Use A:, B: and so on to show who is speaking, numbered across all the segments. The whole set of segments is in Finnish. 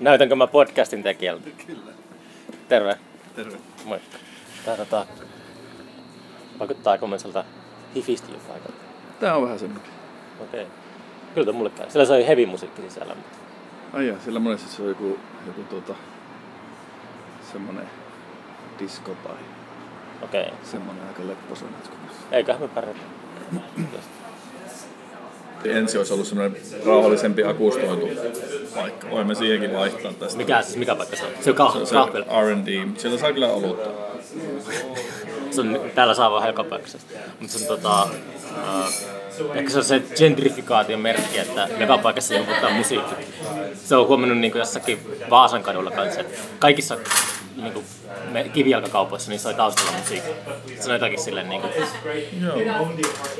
A: Näytänkö mä podcastin tekijältä?
B: Kyllä.
A: Terve.
B: Terve.
A: Moi. Tää tota, vaikuttaa aika monelta hifistiltä paikalta.
B: Tää on vähän semmoinen.
A: Okei. Okay. Kyllä tuo mulle käy. Siellä sai heavy musiikki sisällä. Mutta...
B: Ai jaa, sillä monesti se on joku, joku tuota, semmonen disco tai
A: Okei. Okay.
B: semmonen aika lepposen
A: Eiköhän me pärjätä.
B: Ensi olisi ollut semmoinen rauhallisempi akustoitu paikka. Voimme siihenkin vaihtaa tästä.
A: Mikä siis, mikä paikka se on? Se on kah-
B: Se se. R&D. Siellä saa kyllä olutta.
A: Se on, täällä saa vaan joka paikassa. Mutta se on tota, uh, ehkä se on se gentrifikaation merkki, että joka paikassa joudutaan musiikki. Se on huomannut niin jossakin Vaasan kadulla kanssa. että Kaikissa niin kuin, me, kivijalkakaupoissa niin soi taustalla musiikki. Se on jotakin silleen niin kuin,
B: Joo.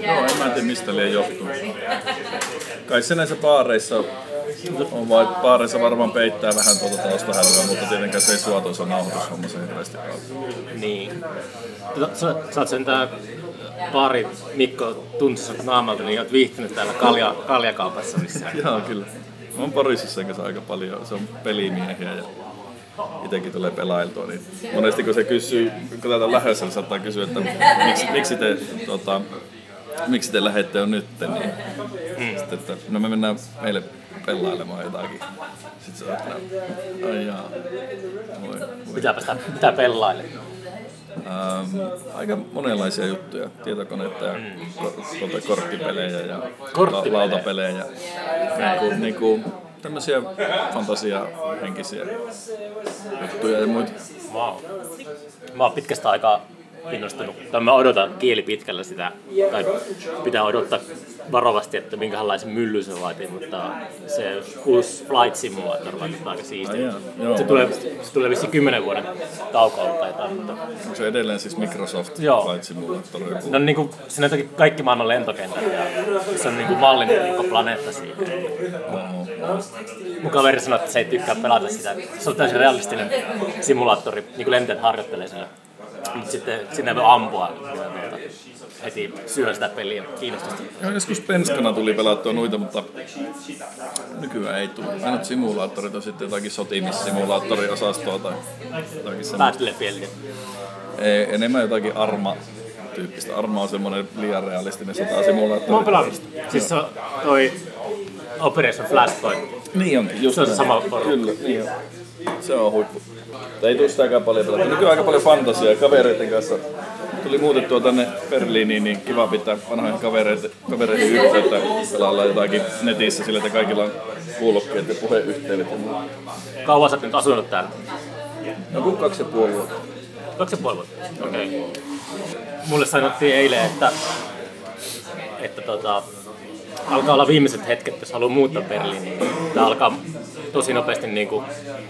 B: Joo, en mä tiedä mistä liian johtuu. Kai se näissä baareissa on vai, baareissa varmaan peittää vähän tuota taustahälyä, mutta tietenkään se ei suotuisa nauhoitushomma se hirveästi ole.
A: niin. Sä, sä oot sentään pari Mikko tuntisi sut naamalta, niin oot viihtynyt täällä kalja, kaljakaupassa missään.
B: Joo, kyllä. Mä oon Borisissa sen kanssa aika paljon. Se on pelimiehiä ja itsekin tulee pelailtua. Niin monesti kun se kysyy, kun täältä on lähdössä, niin saattaa kysyä, että miksi, miksi te tota, miksi te lähette jo nyt, niin mm. sitten, että no me mennään meille pelailemaan jotakin. Sitten se on, että ai jaa, voi, voi.
A: Sitä, pitää pelaille.
B: Ähm, aika monenlaisia juttuja, tietokoneita ja tuota, korttipelejä ja
A: Korttipelejä.
B: la- lautapelejä. Niinku, niinku, tämmöisiä fantasiahenkisiä juttuja ja muita.
A: Wow. Mä oon pitkästä aikaa innostunut, tai mä odotan kieli pitkällä sitä, tai pitää odottaa varovasti, että minkälaisen myllyn se vaatii, mutta se uusi Flight Simulator vaikuttaa aika
B: Ai
A: siistiä. Se tulee, se tulee vissiin kymmenen vuoden taukoa tai jotain, mutta
B: Onko se edelleen siis Microsoft
A: Joo.
B: Flight Simulator? Joku?
A: No niin kuin, siinä on kaikki maailman lentokentät ja se on niin kuin mallin koko planeetta siihen.
B: Oho.
A: Mun kaveri sanoi, että se ei tykkää pelata sitä. Se on täysin realistinen simulaattori, niin kuin lentäjät harjoittelee siellä. Sitten sinne voi ampua ja heti syö sitä peliä kiinnostusta.
B: Joo, joskus penskana tuli pelattua noita, mutta nykyään ei tule. Ainut simulaattorit on sitten jotakin sotimissimulaattoriosastoa tai jotakin semmoista.
A: Battlefield.
B: Ei, enemmän jotakin Arma tyyppistä. Arma on semmoinen liian realistinen sotasimulaattori.
A: Mä oon pelannut. Siis se on toi Operation Flashpoint.
B: Niin onkin, just
A: Se on se sama porukka.
B: Kyllä, niin on. Se on huippu. Mutta ei tule sitäkään paljon pelattua. Nykyään aika paljon fantasiaa kavereiden kanssa. Tuli muutettua tänne Berliiniin, niin kiva pitää vanhoihin kavereiden, kavereihin yhteyttä. Pelaillaan jotakin netissä sillä, että kaikilla on kuulokkeet ja puheyhteydet.
A: Kauan sä nyt asunut täällä?
B: No kun kaksi ja puoli vuotta.
A: Kaksi ja puoli vuotta. Okei. Okay. Mulle sanottiin eilen, että, että tota, alkaa olla viimeiset hetket, jos haluaa muuttaa Berliiniin. Tämä alkaa tosi nopeasti niin kuin,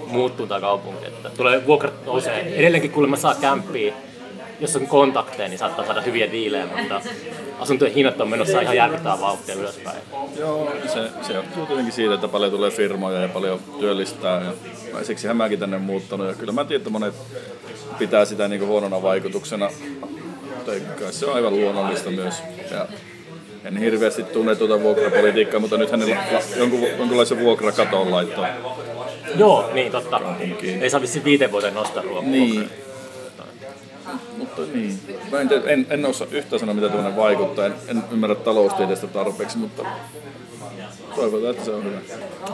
A: muuttua tämä kaupunki. Että tulee vuokrat nousee. Edelleenkin kuulemma saa kämppiä. Jos on kontakteja, niin saattaa saada hyviä diilejä, mutta asuntojen hinnat on menossa ihan järkyttävää vauhtia ylöspäin.
B: Joo, se, se johtuu tietenkin siitä, että paljon tulee firmoja ja paljon työllistää. Ja siksi mäkin tänne muuttanut. Ja kyllä mä tiedän, että monet pitää sitä niin huonona vaikutuksena. Mutta se on aivan luonnollista myös. Ja en hirveästi tunne tuota vuokrapolitiikkaa, mutta nyt hänellä jonkun, jonkunlaisen vuokrakaton laittoi.
A: Joo, niin totta.
B: Kaupunkiin.
A: Ei saa vissiin viiteen vuoteen nostaa ruokaa.
B: Niin. Mutta niin. Mä en, en, en osaa yhtään sanoa, mitä tuonne vaikuttaa. En, en ymmärrä taloustieteestä tarpeeksi, mutta toivotaan, että se on hyvä.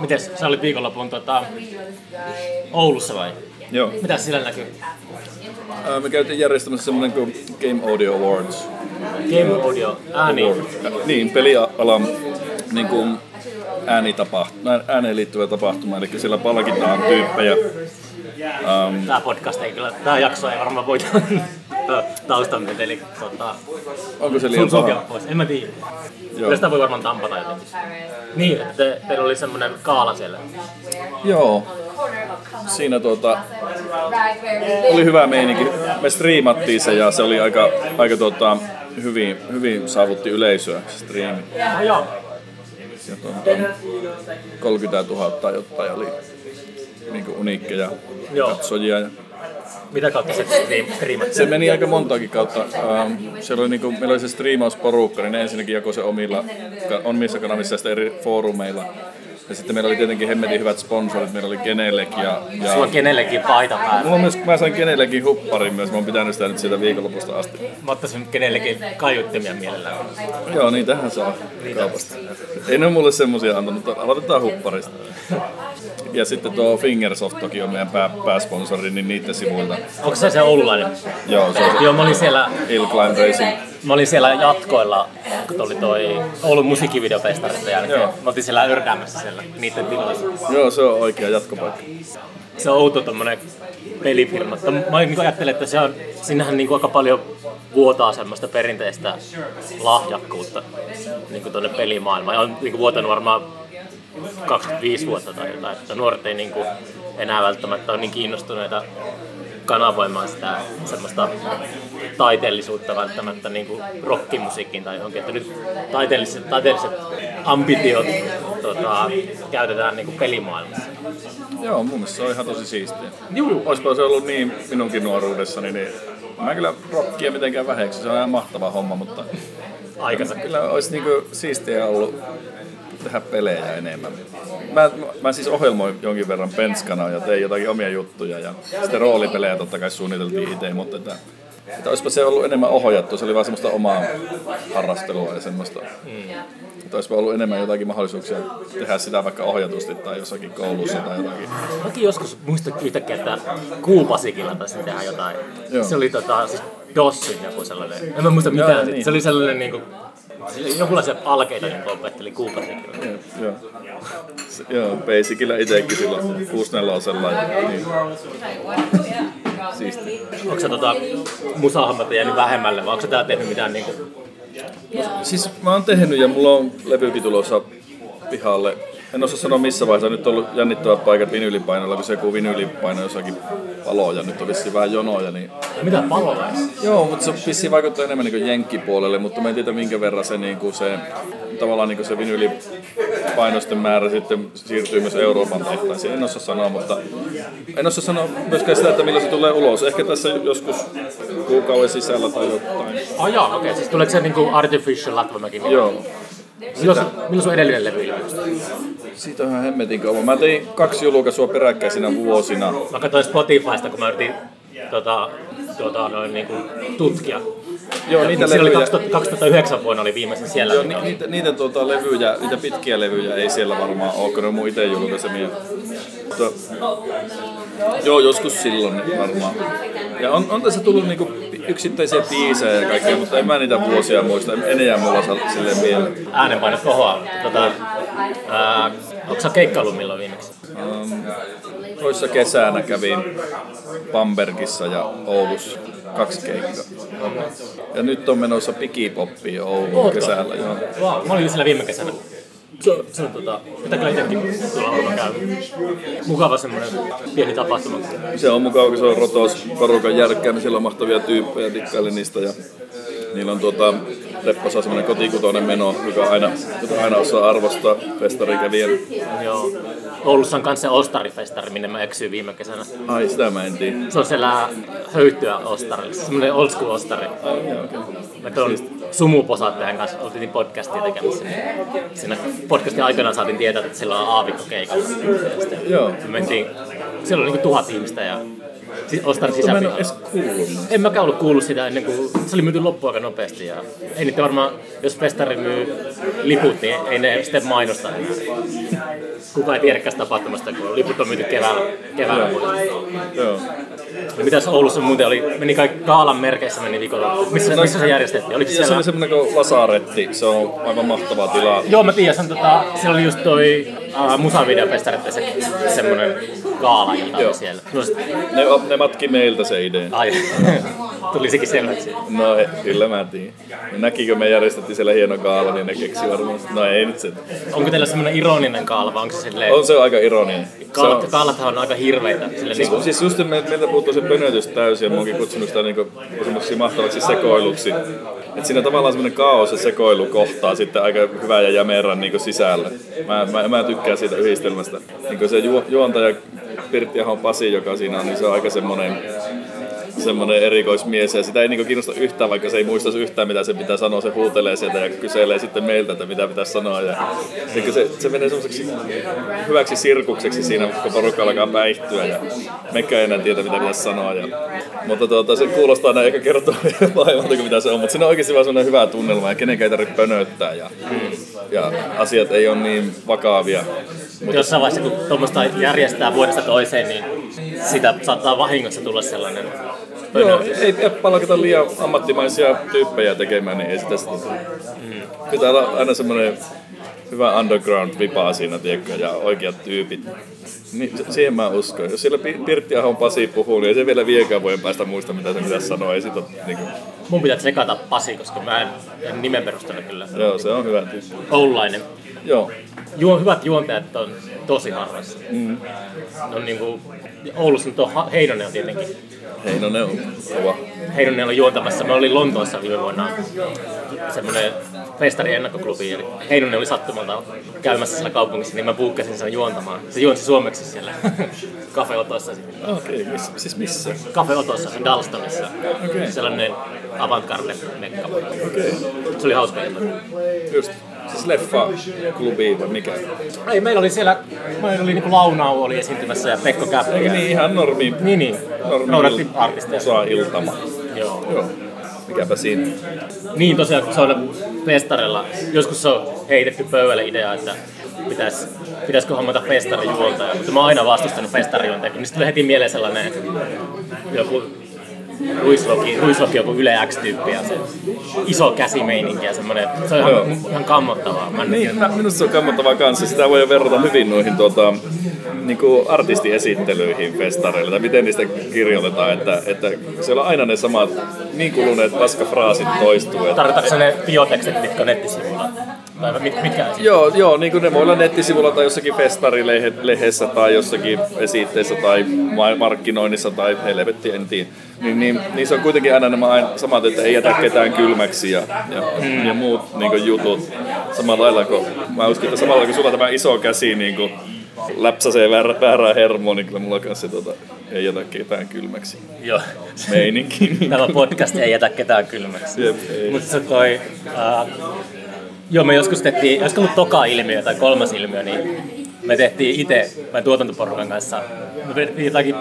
A: Mites, sä olit viikonlopun tota, Oulussa vai?
B: Joo.
A: Mitä sillä näkyy?
B: Ää, Me käytiin järjestämässä semmoinen kuin Game Audio Awards.
A: Game audio, ääni.
B: Ja, niin, pelialan niin kuin äänitapahtuma, ääneen liittyvä tapahtuma, eli siellä palkitaan tyyppejä. Um,
A: Tää podcast ei kyllä, tää jakso ei varmaan voita taustan eli tota,
B: onko se liian
A: sun pois. En mä tiedä.
B: Joo.
A: Kyllä sitä voi varmaan tampata jotenkin. Niin, että te, teillä oli semmonen kaala siellä.
B: Joo. Siinä tuota, oli hyvä meininki. Me striimattiin se ja se oli aika, aika tuota, hyvin, hyvin saavutti yleisöä striimi.
A: Ah.
B: Ja tuota, 30 000 tai jotain oli niin kuin uniikkeja
A: Joo.
B: katsojia. Ja
A: Mitä kautta se striimattiin?
B: Se meni aika montakin kautta. Ähm, siellä oli niinku, meillä oli se striimausporukka, niin ne ensinnäkin jakoi se omilla, omissa kanavissa ja eri foorumeilla. Ja sitten meillä oli tietenkin hemmetin hyvät sponsorit, meillä oli Genelec ja... ja
A: Sulla on kenellekin paita päällä.
B: Mulla myös, mä sain Genelecin hupparin myös, mä oon pitänyt sitä nyt siitä viikonlopusta asti.
A: Mä ottaisin kenellekin kaiuttimia mielellään.
B: Joo, niin tähän saa kaupasta. Ei ne mulle semmosia antanut, mutta aloitetaan hupparista. Ja sitten tuo Fingersoft toki on meidän pää, pääsponsori, niin niiden sivuilta.
A: Onko se se oululainen?
B: Joo, se on se
A: Joo, mä olin siellä,
B: Hill Climb Racing.
A: Mä olin siellä jatkoilla, kun oli toi Oulun musiikkivideofestarit jälkeen.
B: Joo.
A: Mä oltiin siellä yrkäämässä siellä niiden tiloissa.
B: Joo, se on oikea jatkopaikka.
A: Se on outo tommonen pelifirma. Mä niin ajattelen, että se on, sinnehän niin aika paljon vuotaa semmoista perinteistä lahjakkuutta niin tuonne pelimaailmaan. Ja on niin vuotanut varmaan 25 vuotta tai jotain, että nuoret ei niin enää välttämättä ole niin kiinnostuneita kanavoimaan sitä semmoista taiteellisuutta välttämättä niin kuin rockimusiikkiin tai johonkin, että nyt taiteelliset, taiteelliset ambitiot tota, käytetään niin kuin pelimaailmassa.
B: Joo, mun mielestä se on ihan tosi siistiä.
A: Juu.
B: Olisiko se ollut niin minunkin nuoruudessani, niin mä kyllä rockia mitenkään väheksi, se on ihan mahtava homma, mutta
A: Aikansa.
B: kyllä olisi niinku siistiä ollut tehdä pelejä enemmän. Mä, mä siis ohjelmoin jonkin verran penskana ja tein jotakin omia juttuja ja sitten roolipelejä totta kai suunniteltiin itse, mutta että, että olisipa se ollut enemmän ohjattu, se oli vaan semmoista omaa harrastelua ja semmoista. Että olisipa ollut enemmän jotakin mahdollisuuksia tehdä sitä vaikka ohjatusti tai jossakin koulussa tai jotakin.
A: Mäkin joskus muistan yhtäkkiä, että Kuupasikilla taisi tehdä jotain.
B: Joo.
A: Se oli tota, siis Dossin joku sellainen. En mä muista mitään.
B: Joo, niin.
A: Se oli sellainen niinku, jonkunlaisia alkeita, niin opetteli Kuupasikilla.
B: Joo. Joo, Basicillä itsekin silloin 64 ja niin. Siisti.
A: Onko se tota, musahommat jäänyt vähemmälle vai onko se tää tehnyt mitään niinku...
B: Siis mä oon tehnyt ja mulla on levykin tulossa pihalle. En osaa sanoa missä vaiheessa. Nyt on ollut jännittävät paikat vinyylipainoilla, kun se joku vinyylipaino jossakin paloo ja nyt on vissiin vähän jonoja. Niin...
A: Mitä paloa?
B: Joo, mutta se vissiin vaikuttaa enemmän niin jenkkipuolelle, mutta mä en tiedä minkä verran se, niin kuin se tavallaan niin kuin se vinyylipainosten määrä sitten siirtyy myös Euroopan tehtaisiin. En osaa sanoa, mutta en osaa sanoa myöskään sitä, että milloin se tulee ulos. Ehkä tässä joskus kuukauden sisällä tai jotain.
A: Oh joo, okei. Okay. Siis tuleeko se niinku Artificial Latvamäki?
B: Joo.
A: Milloin, milloin sun edellinen levy ilmestyi?
B: Siitä on ihan hemmetin kauan. Mä tein kaksi julkaisua peräkkäisinä vuosina.
A: Mä katsoin Spotifysta, kun mä yritin tota, tota, noin niinku tutkia.
B: Joo, niitä
A: Siinä oli
B: levyjä,
A: 2000, 2009 vuonna oli viimeisin siellä.
B: joo, ni, niitä, niitä tuota, levyjä, niitä pitkiä levyjä ei siellä varmaan ole, kun ne on mun itse julkaisemia. Mutta, joo, joskus silloin varmaan. Ja on, on tässä tullut niinku yksittäisiä biisejä ja kaikkea, mutta en mä niitä vuosia muista. En jää mulla silleen mieleen.
A: Äänenpainot kohoaa. Tota, ää, onko sä keikkaillut milloin viimeksi?
B: Um, toissa kesänä kävin Bambergissa ja Oulussa kaksi keikkaa. Ja nyt on menossa Pikipoppiin Ouluun
A: Ootko?
B: kesällä. Joo.
A: Mä olin siellä viime kesänä. Se, on- se on tota, mitä kyllä itsekin tuolla on käy. Mukava semmoinen pieni tapahtuma.
B: Se on mukava, kun se on rotos porukan järkkää, niin siellä on mahtavia tyyppejä, dikkailen niistä. Ja niillä on tuota, Repposa semmoinen kotikutoinen meno, joka aina, jota aina osaa arvostaa festarikävijän.
A: Joo. Oulussa on kanssa se Ostarifestari, minne mä eksyin viime kesänä.
B: Ai, sitä mä en tiedä.
A: Se on siellä höytyä Ostari, semmoinen old school Ostari.
B: Joo, okei.
A: Me tuon sumuposaattajan kanssa oltiin podcastia tekemässä. Siinä podcastin aikana saatiin tietää, että siellä on aavikko keikalla.
B: Joo.
A: me mentiin, siellä oli niinku tuhat ihmistä ja si- Ostarin
B: Mä en
A: sisäpihalla.
B: edes kuullut.
A: En mäkään ollut kuullut sitä ennen kuin se oli myyty loppuun aika nopeasti. Ja ei niitä varmaan, jos festari myy liput, niin ei ne sitten mainosta. Kukaan ei tiedäkään tapahtumasta, kun liput on myyty keväällä. keväällä.
B: Joo.
A: Ja mitäs Oulussa muuten oli, meni kaikki Kaalan merkeissä meni viikolla. Missä, missä se järjestettiin? Oliko se
B: Ja se
A: siellä?
B: oli semmoinen kuin Lasaretti, se on aivan mahtava tila.
A: Joo, mä tiedän, se on tota, siellä oli just toi uh, musavideofestarit se, semmonen gaala, jota
B: Joo.
A: siellä. No, sit-
B: Ne, ne matki meiltä se idea.
A: ai, tuli sekin selväksi.
B: No e- kyllä mä tiedän. Ne näkikö me järjestettiin siellä hieno kaala, niin ne keksi varmaan. No ei nyt se.
A: Onko teillä semmonen ironinen kaala vai onko se silleen...
B: On se aika ironinen.
A: Kaalat,
B: on,
A: kaalathan on aika hirveitä. Sille niinku,
B: siis just me, meiltä puuttuu se pönötys täysin ja mä oonkin kutsunut sitä niinku mahtavaksi sekoiluksi. Et siinä tavallaan semmoinen kaos ja sekoilu kohtaa sitten aika hyvää ja jämerän niinku sisällä. Mä, mä, mä tykkään siitä yhdistelmästä. Niinku se ju, juontaja Pirtti Ahon Pasi, joka siinä on, niin se on aika semmoinen semmoinen erikoismies ja sitä ei niinku kiinnosta yhtään, vaikka se ei muistaisi yhtään mitä se pitää sanoa, se huutelee sieltä ja kyselee sitten meiltä, että mitä pitäisi sanoa. Ja se, se menee semmoiseksi hyväksi sirkukseksi siinä, kun porukka alkaa päihtyä ja mekään ei enää tiedä mitä pitäisi sanoa. Ja, mutta tuota, se kuulostaa näin, ehkä kertoo maailmalta kuin mitä se on, mutta siinä on oikeasti vaan semmoinen hyvä tunnelma ja kenenkään ei tarvitse pönöttää ja, ja asiat ei ole niin vakavia.
A: Mutta jossain vaiheessa, kun tuommoista järjestää vuodesta toiseen, niin sitä saattaa vahingossa tulla sellainen
B: Joo, ei, ei palkata liian ammattimaisia tyyppejä tekemään, niin ei sitä sitä. Mm. Pitää olla aina semmoinen hyvä underground vipaa siinä, tiedätkö, ja oikeat tyypit. Niin, siihen mä uskon. Jos siellä Pirtti Ahon Pasi puhuu, niin ei se vielä viekään voi päästä muista, mitä se pitäisi sanoa. Ei sit ole, niin kuin...
A: Mun pitää tsekata Pasi, koska mä en, en nimen perusteella kyllä.
B: Joo, se on hyvä tyyppi.
A: Oulainen.
B: Joo.
A: Juo, hyvät juontajat on tosi harvassa. Mm. On niin kuin, Oulussa nyt on Heinonen on tietenkin.
B: Heinonen on kova.
A: Heinonen on juontamassa. Mä olin Lontoossa viime vuonna semmoinen festari ennakkoklubi. Eli Heinonen oli sattumalta käymässä siellä kaupungissa, niin mä buukkasin sen juontamaan. Se juonsi suomeksi siellä Cafe Otossa.
B: Okei, okay, miss, siis missä?
A: Cafe Otossa, se Dalstonissa. Okay. Sellainen avantgarde mekka.
B: Okay.
A: Se oli hauska ilta.
B: Just. Siis leffa klubi vai mikä?
A: Ei, meillä oli siellä, meillä oli niinku Launau oli esiintymässä ja Pekko Käppä.
B: Ei niin, ihan normi.
A: Niin, niin.
B: Normi
A: Noudatti artisteja.
B: Osaa iltama.
A: Joo.
B: Joo. Mikäpä siinä.
A: Niin tosiaan, kun se on festarella, joskus se on heitetty pöydälle idea, että pitäis, pitäisikö hommata festarijuontaja, mutta mä oon aina vastustanut festarijuontajaa, niin sitten heti mieleen sellainen joku Ruisloki, Ruisloki joku Yle X-tyyppi ja se iso käsimeininki ja semmoinen, se on ihan,
B: Joo.
A: ihan kammottavaa. Mä
B: Niin, mä, minusta se on kammottavaa kanssa. Sitä voi verrata hyvin noihin tuota, niin kuin artistiesittelyihin festareille, tai miten niistä kirjoitetaan, että, että siellä on aina ne samat niin kuluneet paskafraasit toistuu. Että,
A: sä ne biotekstit, mitkä on nettisivuilla? Tai mit, mitkä
B: Joo, joo, niin kuin ne voi olla nettisivulla tai jossakin festarilehdessä tai jossakin esitteessä tai ma- markkinoinnissa tai helvetti, en tiedä. Niin, niin, niin, se on kuitenkin aina nämä aina samat, että ei jätä ketään kylmäksi ja, ja, mm. ja muut niin kuin jutut. Samalla lailla kuin, mä uskon, että samalla kun sulla tämä iso käsi niin kuin läpsäsee väärä, väärää hermoa, niin kyllä mulla kanssa tota, ei jätä ketään kylmäksi
A: Joo.
B: meininki. Niin
A: Tämä podcast ei jätä ketään kylmäksi.
B: Jep, ei.
A: Mutta se toi... Uh, joo, me joskus tehtiin, olisiko ollut toka ilmiö tai kolmas ilmiö, niin me tehtiin itse meidän tuotantoporukan kanssa, me vedettiin jotakin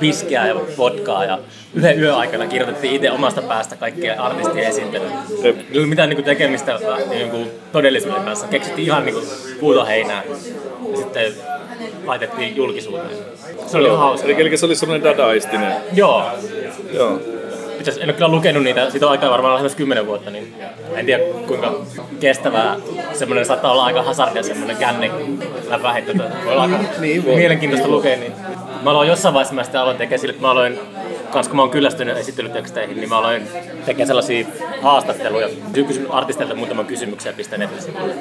A: viskiä ja vodkaa ja yhden yön aikana kirjoitettiin itse omasta päästä kaikkia artistien esiintelyä.
B: Jep.
A: Ei ollut mitään niinku tekemistä niinku todellisuuden kanssa. Keksittiin ihan niinku puutoheinää ja sitten laitettiin julkisuuteen. Se oli hauska.
B: Eli, eli se oli semmoinen dadaistinen.
A: Joo,
B: Joo.
A: Pitäis, en ole kyllä lukenut niitä, siitä on aikaa varmaan lähes 10 vuotta, niin en tiedä kuinka kestävää semmoinen saattaa olla aika hazardia semmoinen känni läpähettä. Voi olla aika
B: Niin voi.
A: mielenkiintoista lukea. Niin. Mä aloin jossain vaiheessa, mä sitten aloin tekemään sille, että mä aloin, kans kun mä oon kyllästynyt esittelyteksteihin, niin mä aloin tekemään sellaisia haastatteluja. Kysyn artisteilta muutaman kysymyksen ja pistän nettisivuille.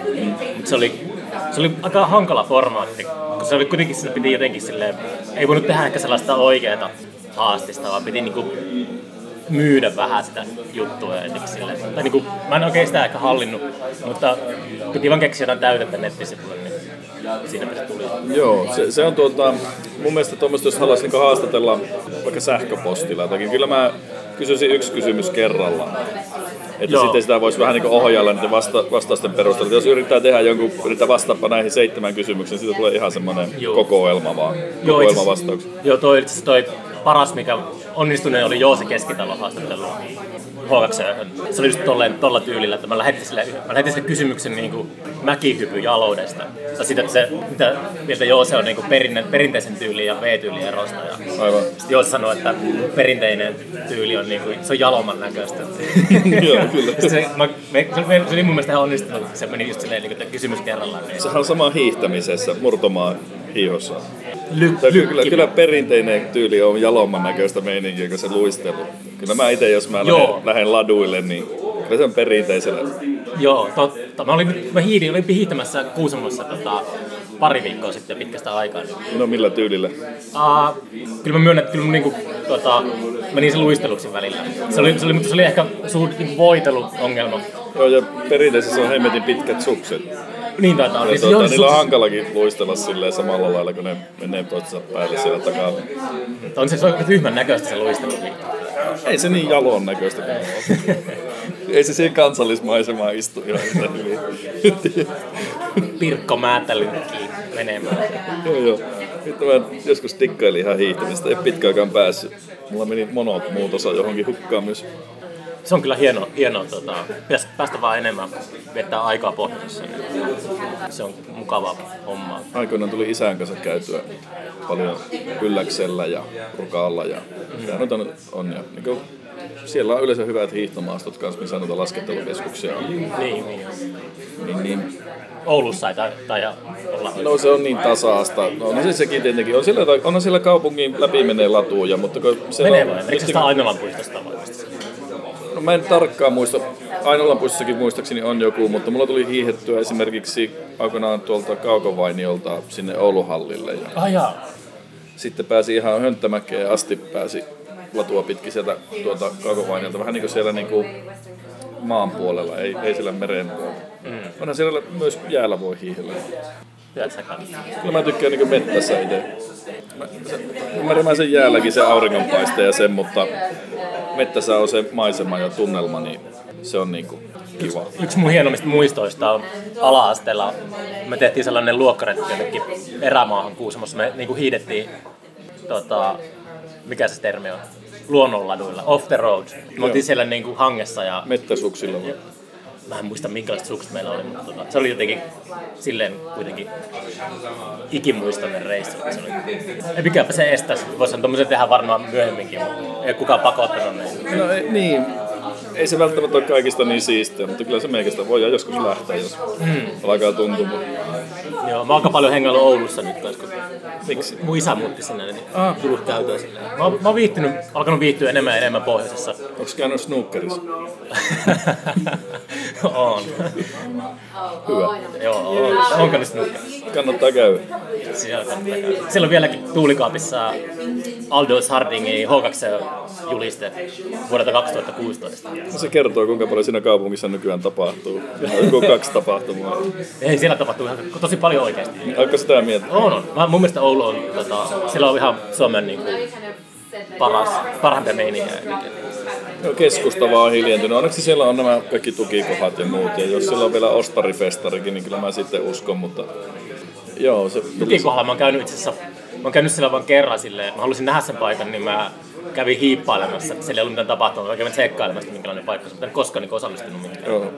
A: Mutta se oli, se oli aika hankala formaatti, kun se oli kuitenkin, sinne piti jotenkin silleen, ei voinut tehdä ehkä sellaista oikeaa haastista, vaan piti niinku myydä vähän sitä juttua jotenkin sille. Tai niinku, mä en oikein sitä ehkä hallinnut, mutta piti vaan keksiä jotain täytettä nettisivuille, niin siinä se tuli.
B: Joo, se, se on tuota, mun mielestä tuommoista, jos haluaisi niinku haastatella vaikka sähköpostilla jotakin, kyllä mä kysyisin yksi kysymys kerrallaan. Että
A: Joo.
B: sitten sitä voisi vähän niin ohjailla niiden vasta, vastausten perusteella. Jos yrittää tehdä jonkun, yrittää vastaapa näihin seitsemään kysymykseen, siitä tulee ihan semmoinen
A: Joo.
B: kokoelma vaan.
A: Joo,
B: Kokoelma
A: itse-
B: vastauksia.
A: Joo, toi, itse toi paras, mikä onnistuneen oli Joose Keskitalon haastattelu. H2. Se oli just tolleen, tolla tyylillä, että mä lähetin sille, mä lähetin sille kysymyksen niin kuin mäkihypyjaloudesta. Tai sitä, että se, mitä mieltä Joose on niin kuin perinne, perinteisen tyylin ja V-tyylin erosta. Ja
B: Aivan.
A: sitten Joose sanoi, että perinteinen tyyli on, niin kuin, se on jaloman näköistä.
B: Joo, kyllä.
A: Se, mä, me, se, oli- se, oli mun mielestä ihan onnistunut, se meni just silleen, niin kuin, että kysymys kerrallaan. Niin.
B: Sehän on sama hiihtämisessä, murtomaan hiihossa.
A: Ly,
B: Tai kyllä, kyllä perinteinen tyyli on jalomman näköistä meininkiä kuin se luistelu. Kyllä mä itse, jos mä lähden, lähden laduille, niin kyllä se on perinteisellä.
A: Joo, totta. Mä, olin, mä hiidin, olin hiihtämässä Kuusamossa tota, pari viikkoa sitten pitkästä aikaa. Niin.
B: No millä tyylillä?
A: Uh, kyllä mä myönnän, että kyllä mun niinku, tota, meni se luisteluksi välillä. Se oli, se oli, mutta se oli ehkä suuri niinku voiteluongelma.
B: Joo, ja perinteisessä on hemmetin pitkät sukset.
A: Niin taitaa olla. Siis
B: tuota,
A: joo,
B: niillä on
A: su-
B: hankallakin luistella silleen samalla lailla, kun ne menee toistensa päälle siellä takaa.
A: on se aika tyhmän näköistä se luistelu.
B: Ei se niin jalon näköistä kuin. Ei se siihen kansallismaisemaan istu ihan yhtä hyvin.
A: Pirkko määtä lykkii menemään.
B: joo, joo. Nyt mä joskus tikkailin ihan hiihtämistä, ei pitkäänkaan päässyt. Mulla meni monot muutosa johonkin hukkaan myös.
A: Se on kyllä hieno, hieno tota, päästä vaan enemmän viettää aikaa. Niin se on mukava homma.
B: Aikoinaan tuli isän kanssa käytyä paljon Ylläksellä ja Rukaalla ja mitä nyt on, on ja niin kuin, siellä on yleensä hyvät hiihtomaastot kanssa, missä noita laskettelukeskuksia on.
A: Niin, niin.
B: Niin, niin,
A: Oulussa ei tai, tai olla.
B: no se on niin tasaista. No, no se sekin tietenkin. On siellä, on siellä kaupungin läpi menee latuja, mutta kun se
A: Menee
B: on,
A: vai? Eikö se sitä Ainolan puistosta vai?
B: No mä en tarkkaan muista. Ainolan puissassakin muistaakseni on joku, mutta mulla tuli hiihettyä esimerkiksi aikoinaan tuolta Kaukovainiolta sinne Ouluhallille. Ja
A: Ah jaa.
B: sitten pääsi ihan Hönttämäkeen asti pääsi latua pitkin sieltä tuolta Kaukovainiolta. Vähän niin kuin siellä niin kuin maan puolella, ei, ei siellä meren puolella. Mm. Onhan siellä myös jäällä voi hiihellä. Kyllä mä tykkään niin mettässä itse. Mä- Ymmärrän mä sen jäälläkin se auringonpaiste ja sen, mutta mettässä on se maisema ja tunnelma, niin se on niinku kiva.
A: Yksi mun hienommista muistoista on ala-asteella. Me tehtiin sellainen luokkaretti jonnekin erämaahan Kuusamossa. Me niinku hiidettiin, tota, mikä se termi on, luonnonladuilla, off the road. Me oltiin siellä niinku hangessa ja
B: Mettäsuksilla vaan.
A: Mä en muista minkälaiset sukset meillä oli, mutta tota, se oli jotenkin silleen kuitenkin ikimuistoinen reissu. Se oli, ei mikäpä se estäisi. Voisihan tommosen tehdä varmaan myöhemminkin, mutta ei kukaan pakottanut meitä.
B: No ei, niin, ei se välttämättä ole kaikista niin siistiä, mutta kyllä se meikästä voi joskus lähteä, jos
A: Hmm.
B: alkaa tuntumaan.
A: Joo, mä oon aika paljon hengailu Oulussa nyt, koska
B: Miksi?
A: mun isä muutti sinne, niin
B: Ah.
A: tullut käytyä silleen. Mä, oon- mä oon viihtynyt, alkanut viihtyä enemmän ja enemmän pohjoisessa.
B: Onko käynyt snookerissa?
A: on.
B: Hyvä.
A: Joo, on. Onko nyt snukka?
B: Kannattaa käydä.
A: Siellä, kannattaa käydä. siellä on vieläkin tuulikaapissa Aldous Hardingin H2-juliste vuodelta 2016.
B: No se kertoo, kuinka paljon siinä kaupungissa nykyään tapahtuu. On Joku kaksi tapahtumaa.
A: Ei siellä tapahtuu ihan tosi paljon oikeasti.
B: Onko sitä mieltä?
A: On, on. Mä, mun mielestä Oulu on, tota, siellä on ihan Suomen niin kuin, paras, parhaita meininkiä.
B: Joo, keskusta vaan hiljentynyt. Onneksi siellä on nämä kaikki tukikohdat ja muut. Ja jos siellä on vielä ostarifestarikin, niin kyllä mä sitten uskon, mutta... Joo, se...
A: Tukikohdalla mä oon käynyt itse asiassa, mä oon käynyt siellä vain kerran silleen, mä halusin nähdä sen paikan, niin mä kävin hiippailemassa. Siellä ei ollut mitään tapahtunut, mä kävin tsekkailemassa, minkälainen paikka se on. Mutta en koskaan niin osallistunut mihinkään.
B: Joo.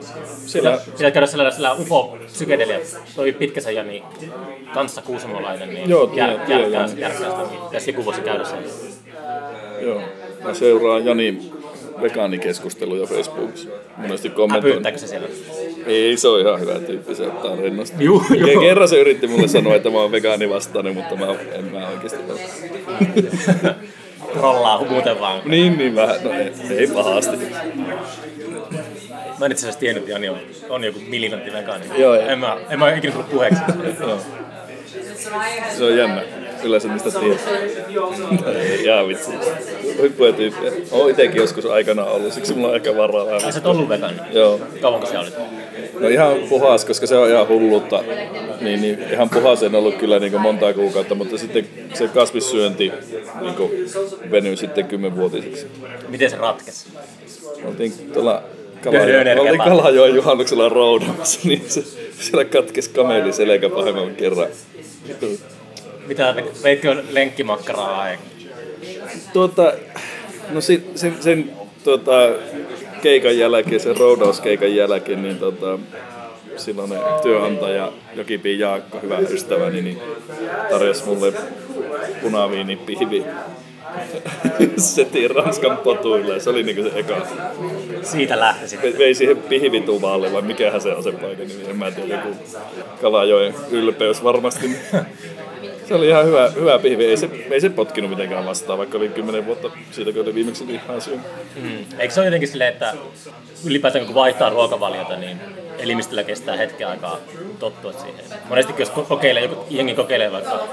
B: Siellä,
A: Pitää käydä siellä, siellä UFO psykedelia, toi Pitkäsä Jani, kanssa kuusamolainen, niin
B: Joo,
A: jär, järkkää, järkkää sitä. Pitäisi joku vuosi käydä siellä.
B: joo. Mä seuraan Jani vegaanikeskusteluja Facebookissa. Monesti kommentoin.
A: Häpyyttääkö se siellä?
B: Ei, se on ihan hyvä tyyppi, se ottaa rennosti.
A: Juu,
B: Ja
A: joo.
B: Kerran se yritti mulle sanoa, että mä oon vegaanivastainen, mutta mä en mä oikeasti ole.
A: Trollaa muuten vaan.
B: niin, niin vähän. No ei, ei pahasti.
A: Mä en itse asiassa tiennyt, että Jani on, on joku militantti vegaani.
B: Joo, joo.
A: en, mä, en mä ikinä tullut puheeksi.
B: Joo. Se on jännä. Yleensä mistä tietää. Ei, Jaa vitsi. Huippuja tyyppejä. Oon itekin joskus aikana ollut, siksi mulla on ehkä varaa vähän.
A: Ai sä et ollut vegaani?
B: Joo.
A: Kauanko sä olit?
B: No ihan puhas, koska se on ihan hullutta. Niin, niin ihan puhas en ollut kyllä niin montaa kuukautta, mutta sitten se kasvissyönti niin venyi sitten kymmenvuotiseksi.
A: Miten se ratkesi?
B: Oltiin tuolla Kalajoen, oltiin
A: kebab.
B: Kalajoen juhannuksella roudaamassa, niin se, siellä katkesi kameli selkä pahemman kerran.
A: Mitä, veitkö lenkkimakkaraa?
B: Tuota, no sen, sen, sen tuota, keikan jälkeen, sen roudauskeikan jälkeen, niin tota, silloin työnantaja Jokipi Jaakko, hyvä ystäväni, niin tarjosi mulle punaviinipihvi setin Ranskan potuille. Se oli niinku se eka.
A: Siitä lähti sitten.
B: Ve- Vei siihen pihvituvalle, vai mikähän se on se paikan nimi, en mä tiedä, joku Kalajoen ylpeys varmasti. Se oli ihan hyvä, hyvä pihvi, ei se, ei se potkinut mitenkään vastaan, vaikka oli kymmenen vuotta siitä, kun oli viimeksi lihaa syönyt.
A: Mm. Eikö se ole jotenkin silleen, että ylipäätään kun vaihtaa ruokavaliota, niin elimistöllä kestää hetken aikaa tottua siihen. Monesti jos kokeilee, joku jengi kokeilee vaikka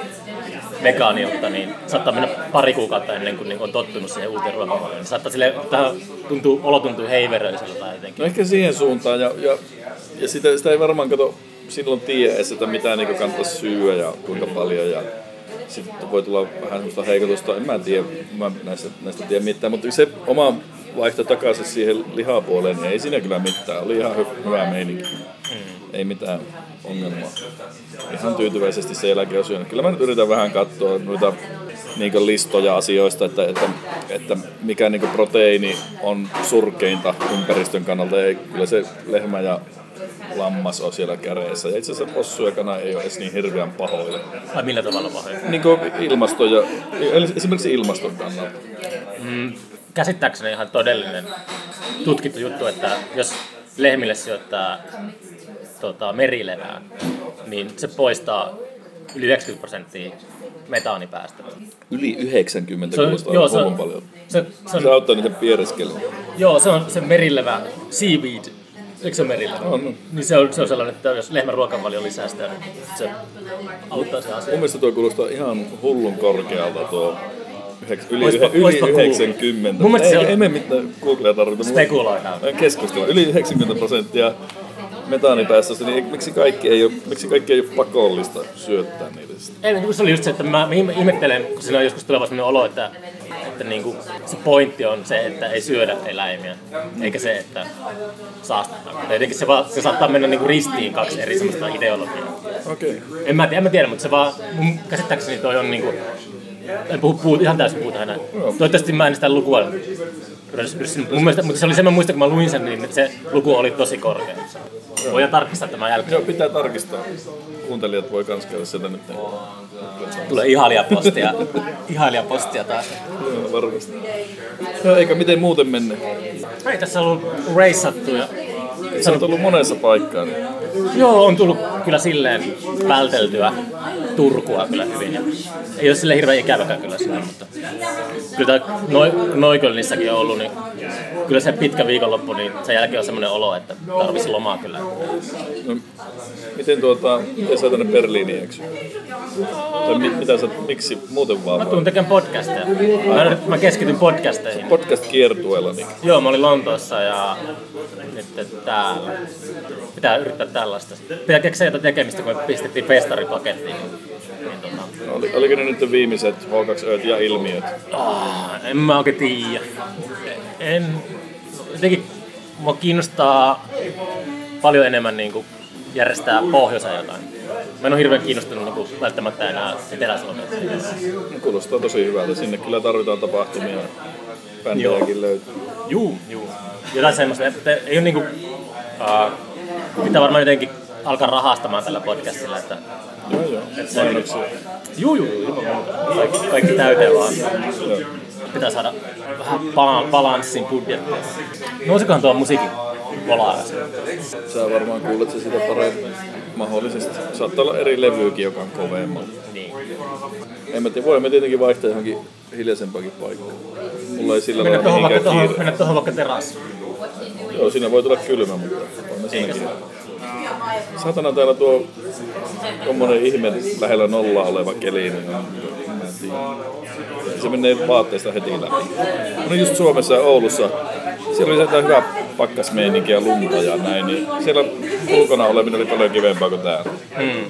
A: vegaaniutta, niin saattaa mennä pari kuukautta ennen kuin niin on tottunut siihen uuteen ruokavalioon. Niin saattaa silleen, tähän tuntuu, olo tuntuu heiveröiseltä tai jotenkin.
B: No ehkä siihen suuntaan, ja, ja, ja sitä, sitä ei varmaan kato silloin tiedä edes, että mitä niin kannattaisi syödä ja kuinka paljon. Ja sitten voi tulla vähän semmoista heikotusta, en mä tiedä, mä näistä, näistä tiedä mitään, mutta se oma vaihto takaisin siihen lihapuoleen, niin ei siinä kyllä mitään. Oli ihan hy- hyvä meininki. Mm. Ei mitään ongelmaa. Ihan tyytyväisesti sen jälkeen on syönyt. Kyllä mä nyt yritän vähän katsoa noita niin listoja asioista, että, että, että mikä niin proteiini on surkeinta ympäristön kannalta. Ei, kyllä se lehmä ja lammas on siellä käreessä. Ja itse asiassa possu ja kana ei ole edes niin hirveän pahoja.
A: Ai millä tavalla pahoja?
B: Niin kuin ilmasto ja, esimerkiksi ilmaston kannalta.
A: Mm, käsittääkseni ihan todellinen tutkittu juttu, että jos lehmille sijoittaa tota, merilevää, niin se poistaa yli 90 prosenttia metaanipäästöjä.
B: Yli 90 se on, joo, se on, paljon. Se, se, on, se auttaa niitä piereskelyä.
A: Joo, se on se merilevä seaweed. Eikö se merillä? On. No. Niin se on, se on sellainen, että jos lehmän ruokavalio lisää sitä, niin se auttaa se asia.
B: Mun mielestä tuo kuulostaa ihan hullun korkealta tuo yli, oispa, yli oispa 90. Mun ei, se on... ei me mitään Googlea tarvita.
A: Spekuloidaan.
B: Keskustella. Yli 90 prosenttia metaanipäästöstä, niin miksi kaikki ei ole, miksi kaikki ei ole pakollista syöttää
A: Ei, kun se oli just se, että mä ihmettelen, kun siinä on joskus tuleva sellainen olo, että, että niin kuin se pointti on se, että ei syödä eläimiä, eikä se, että saastetaan. Jotenkin se, vaan, se saattaa mennä niin kuin ristiin kaksi eri sellaista ideologiaa.
B: Okay.
A: En mä, en mä tiedä, mutta se vaan, mun käsittääkseni toi on niin kuin, en puhu, puhu ihan täysin puhuta enää. Toivottavasti mä en sitä lukua Mun mielestä, mutta se oli se, mä muistan, kun mä luin sen, niin se luku oli tosi korkea. Voidaan tarkistaa tämä jälkeen.
B: Joo, pitää tarkistaa. Kuuntelijat voi kans käydä sitä nyt.
A: Tulee ihailijapostia. ihailijapostia taas.
B: Joo, varmasti. No, eikä miten muuten menne?
A: Ei tässä ollut reissattu ja
B: Sä oot ollut monessa paikkaan. Niin.
A: Joo, on tullut kyllä silleen välteltyä Turkua kyllä hyvin. Ja ei ole sille hirveän ikäväkään kyllä sinne, mutta kyllä no, Noikölinnissäkin on ollut, niin kyllä se pitkä viikonloppu, niin sen jälkeen on semmoinen olo, että tarvitsisi lomaa kyllä.
B: No, miten tuota, miten sä tänne Berliiniin eksy? Tai mit, mitä sä, miksi muuten vaan?
A: Mä tuun tekemään podcasteja. Mä, mä keskityn podcasteihin.
B: Podcast kiertueella niin.
A: Joo, mä olin Lontoossa ja nyt täällä. Pitää yrittää tällaista. Pitää keksiä jotain tekemistä, kun me pistettiin festaripakettiin.
B: No, oli, oliko ne nyt viimeiset H2Ö ja ilmiöt?
A: Oh, en mä oikein tiedä. En, jotenkin mua kiinnostaa paljon enemmän niin kuin järjestää pohjoisen jotain. Mä en ole hirveän kiinnostunut niin kuin, välttämättä enää Etelä-Suomea.
B: Kuulostaa tosi hyvältä. Sinne kyllä tarvitaan tapahtumia. Bändejäkin löytyy.
A: Juu, juu. Jotain semmoista, ei ole niinku, uh, pitää varmaan jotenkin alkaa rahastamaan tällä podcastilla, että
B: Joo, joo. Se,
A: juu, juu, kaikki, kaikki täyteen vaan. Joo. Pitää saada vähän balanssin budjettia. Nousikohan tuo musiikin volaa?
B: Sä varmaan kuulet se sitä paremmin mahdollisesti. Saattaa olla eri levyykin, joka on kovemmalla. Niin. En mä tiedä, voimme tietenkin vaihtaa johonkin hiljaisempakin paikkaan. Mulla ei sillä
A: mennä lailla kiire. Mennä tuohon vaikka terassiin.
B: Joo, siinä voi tulla kylmä, mutta on siinäkin. Satana täällä tuo tommonen ihme lähellä nollaa oleva keli, niin se menee vaatteista heti läpi. No just Suomessa ja Oulussa, siellä oli jotain hyvä pakkasmeininki ja lunta ja näin, niin siellä ulkona oleminen oli paljon kivempaa kuin täällä. Hmm.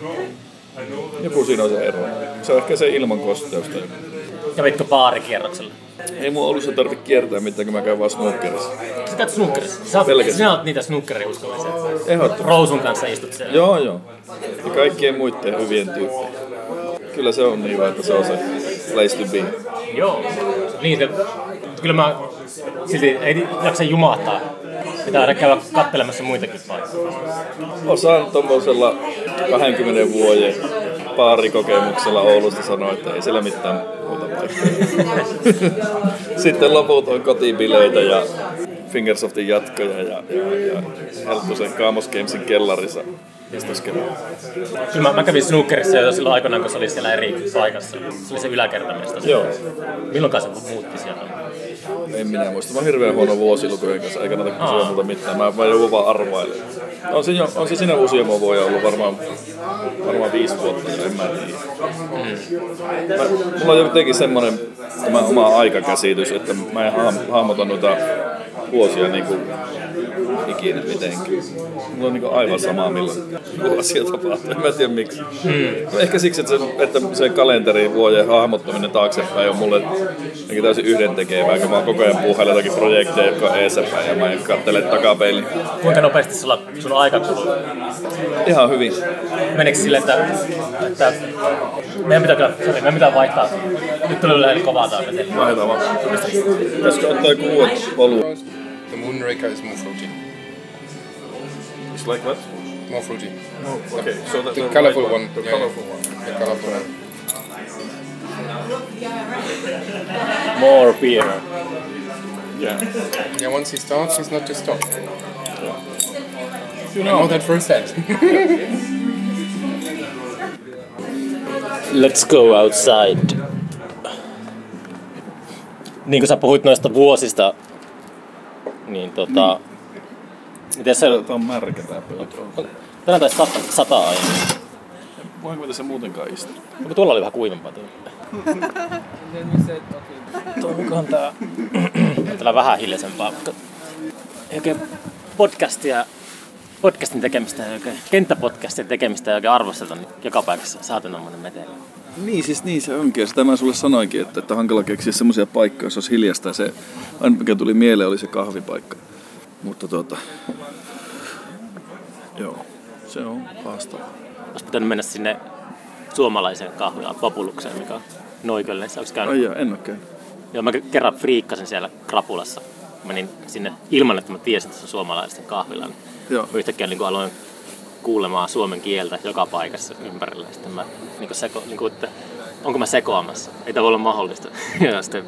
B: Joku siinä on se ero. Se on ehkä se ilman kosteusta.
A: Kävitkö baarikierroksella?
B: Ei mun Oulussa tarvitse kiertää mitään, kun mä käyn vaan snookerissa.
A: Sä käyt snookerissa? Sä, oot, sinä oot niitä snookeriuskollisia. Ehdottomasti. Rousun kanssa istut siellä.
B: Joo, joo. Ja kaikkien muiden hyvien tyyppejä. Kyllä se on niin, että se on se place to be.
A: Joo. Niin, se, kyllä mä silti ei jaksa jumahtaa. Pitää aina käydä kattelemassa muitakin paikkoja.
B: Osaan tuommoisella 20 vuoden paarikokemuksella Oulusta sanoa, että ei siellä mitään muuta paikkaa. Sitten loput on kotibileitä ja Fingersoftin jatkoja ja, ja, ja Helttusen Kaamos Gamesin kellarissa.
A: Kyllä mä, mä kävin snookerissa jo silloin aikanaan, kun se oli siellä eri paikassa. Se oli se yläkertamesta.
B: Joo.
A: Milloin se muutti sieltä?
B: En minä muista. Mä hirveän huono vuosilukujen kanssa, eikä näitä kysyä multa mitään. Mä, mä joudun vaan arvailemaan. On se, on se siinä useamman vuoden ollut varmaan, varmaan viisi vuotta, en mä tiedä. Mm. Mä, mulla on jotenkin semmoinen tämä oma aikakäsitys, että mä en hahmota noita vuosia niin kuin ikinä mitenkään. Mulla on niin aivan sama, milloin joku asia tapahtuu. En mä tiedä miksi. Hmm. No ehkä siksi, että se, että se kalenteri vuoden hahmottaminen taaksepäin on mulle täysin yhdentekevää, kun mä oon koko ajan puuhailla jotakin projekteja, jotka on eessäpäin ja mä en katsele takapeiliin.
A: Kuinka nopeasti sulla, sun aika kuluu?
B: Ihan hyvin.
A: Menikö sille, että, että meidän pitää kyllä, sorry, meidän pitää vaihtaa. Nyt tuli lähellä kovaa tää veteli.
B: Vaihdetaan vaan. Pitäisikö ottaa joku uudet volyymi?
C: The Moonraker is more fruity.
B: It's like what?
C: More fruity.
B: Oh, okay. So the,
C: The
B: the
C: colorful
B: right
C: one.
B: The
C: yeah,
B: colorful one.
C: The colorful one.
A: More beer.
B: Yeah.
C: Yeah, once he starts, he's not to stop.
B: You
C: I know
B: know.
C: that firsthand.
A: Let's go outside. Niin kuin sä puhuit noista vuosista, niin tota... Miten se...
B: Tää on märkä tää pöytä.
A: Tänään taisi sata, sataa aiemmin.
B: Voinko tässä muutenkaan istua?
A: Mutta tuolla oli vähän kuivempaa. Tuolla. Toimikohan tää? Täällä vähän hiljaisempaa. Oikein podcastia, podcastin tekemistä kenttäpodcastin tekemistä ja oikein arvosteta, niin joka paikassa saatanamoinen meteli.
B: Niin, siis niin se onkin. Ja sitä mä sulle sanoinkin, että, että hankala keksiä semmoisia paikkoja, jos olisi hiljasta. Ja se, aina mikä tuli mieleen, oli se kahvipaikka. Mutta tuota, joo, se on haastavaa.
A: Olisi pitänyt mennä sinne suomalaiseen kahvilaan, Populukseen, mikä on Noiköllessä. Onko käynyt?
B: Ai jaa, en ole käynyt.
A: Joo, mä kerran friikkasin siellä Krapulassa. Menin sinne ilman, että mä tiesin, että se on suomalaisten kahvila. Niin
B: Joo.
A: Yhtäkkiä niin aloin kuulemaan suomen kieltä joka paikassa ympärillä. Sitten mä, niin kuin seko, niin kuin, että onko mä sekoamassa? Ei tämä voi olla mahdollista. Ja sitten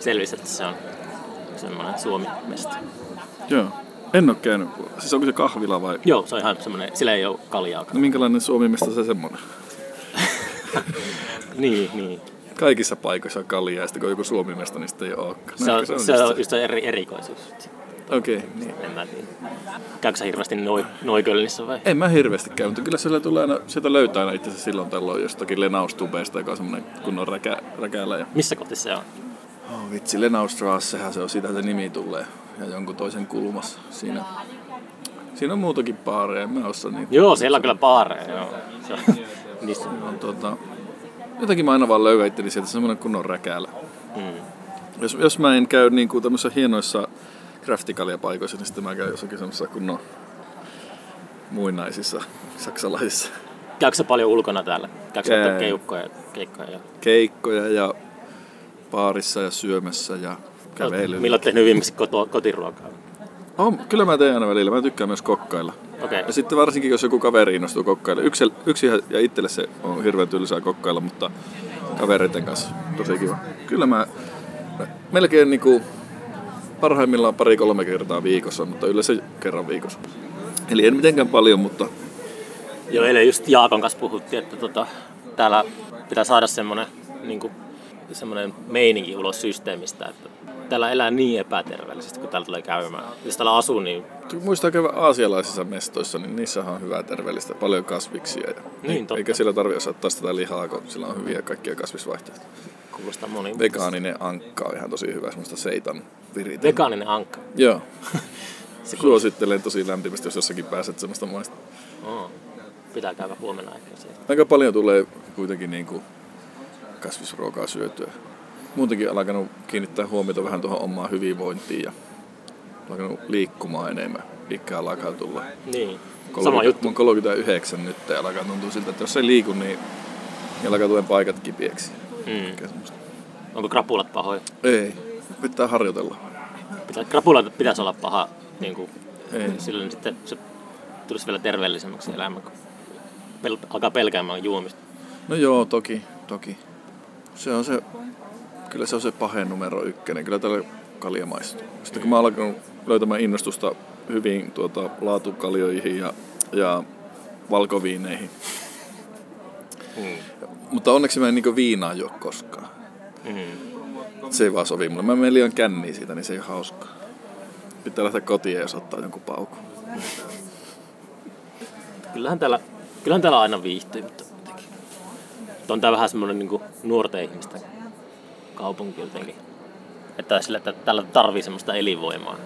A: selvisi, että se on semmoinen Suomi-mesta.
B: Joo, en ole käynyt. Siis onko se kahvila vai?
A: Joo, se on ihan semmoinen, sillä ei ole kaljaa.
B: No minkälainen Suomi-mesta se semmoinen?
A: niin, niin.
B: Kaikissa paikoissa on kaljaa, ja sitten kun on joku Suomi-mesta, niin sitten ei olekaan.
A: Se on, se
B: just
A: on just se eri, erikoisuus.
B: Okei, okay, niin.
A: En mä tiedä. Käykö sä hirveästi noi, Noikölnissä vai?
B: En mä hirveästi käy, mutta kyllä siellä tulee aina, sieltä löytää aina itse silloin tällöin jostakin Lenaustubeesta, joka on semmoinen kunnon räkä, räkäällä. Ja...
A: Missä kohti se on?
B: Oh, vitsi, Lenaustrassehän se on, siitä se nimi tulee. Ja jonkun toisen kulmassa. Siinä, siinä on muutakin baareja, en mä osaa niitä.
A: Joo, siellä on kyllä baareja, joo. Se on,
B: tota, jotenkin mä aina vaan löydän itteni sieltä semmoinen kunnon räkäällä.
A: mm.
B: Jos, jos mä en käy niin kuin tämmöisissä hienoissa craftikaliapaikoissa, niin sitten mä käyn jossakin semmoisissa kunnon muinaisissa saksalaisissa
A: Käykö paljon ulkona täällä? Käykö ottaa keikkoja, keikkoja ja
B: keikkoja ja baarissa ja syömässä ja kävelyllä.
A: Oot tehnyt viimeksi koto, kotiruokaa?
B: Oh, kyllä mä teen aina välillä. Mä tykkään myös kokkailla.
A: Okei. Okay.
B: Ja sitten varsinkin, jos joku kaveri innostuu kokkailla. Yksi, yksi ja itselle se on hirveän tylsää kokkailla, mutta kavereiden kanssa tosi kiva. Kyllä mä melkein niinku parhaimmillaan pari-kolme kertaa viikossa, mutta yleensä kerran viikossa. Eli en mitenkään paljon, mutta
A: Joo, eilen just Jaakon kanssa puhuttiin, että tota, täällä pitää saada semmoinen niin kuin, semmoinen meininki ulos systeemistä, että täällä elää niin epäterveellisesti, kun täällä tulee käymään. Jos täällä asuu, niin
B: muistaa käydä aasialaisissa mestoissa, niin niissä on hyvää terveellistä, paljon kasviksia. Ja
A: Niin, totta.
B: eikä sillä tarvitse osata sitä lihaa, kun sillä on hyviä kaikkia kasvisvaihtoehtoja.
A: kuulostaa moni.
B: Vegaaninen ankka on ihan tosi hyvä, semmoista seitan viritä.
A: Vegaaninen ankka.
B: Joo.
A: Se
B: Suosittelen tosi lämpimästi, jos jossakin pääset semmoista maista.
A: Oh. Pitää käydä huomenna ehkä se.
B: Aika paljon tulee kuitenkin niin kuin kasvisruokaa syötyä. Muutenkin alkanut kiinnittää huomiota vähän tuohon omaan hyvinvointiin ja alkanut liikkumaan enemmän. Ikää alkaa tulla.
A: Niin.
B: 30,
A: Sama juttu.
B: Oon 39 nyt ja alkaa tuntua siltä, että jos ei liiku, niin, niin alkaa tulla paikat kipiäksi.
A: Mm. Onko krapulat pahoja?
B: Ei, pitää harjoitella.
A: Pitää, krapulat pitäisi olla paha, niin kuin,
B: Ei.
A: silloin sitten se tulisi vielä terveellisemmäksi elämä, kun pel, alkaa pelkäämään juomista.
B: No joo, toki, toki. Se on se, kyllä se on se pahen numero ykkönen. Kyllä tällä kalja maistuu. Sitten kun mä alkanut löytämään innostusta hyvin tuota, laatukaljoihin ja, ja valkoviineihin.
A: Mm.
B: Mutta onneksi mä en niinku viinaa juo koskaan.
A: Mm.
B: Se ei vaan sovi mulle. Mä menen liian känniin siitä, niin se ei ole hauskaa. Pitää lähteä kotiin, jos ottaa jonkun paukun.
A: Kyllähän täällä, kyllähän täällä aina viihtyy, mutta jotenkin. On tää vähän semmoinen niin nuorten ihmisten kaupunki jotenkin. Että, sillä, että täällä tarvii semmoista elinvoimaa.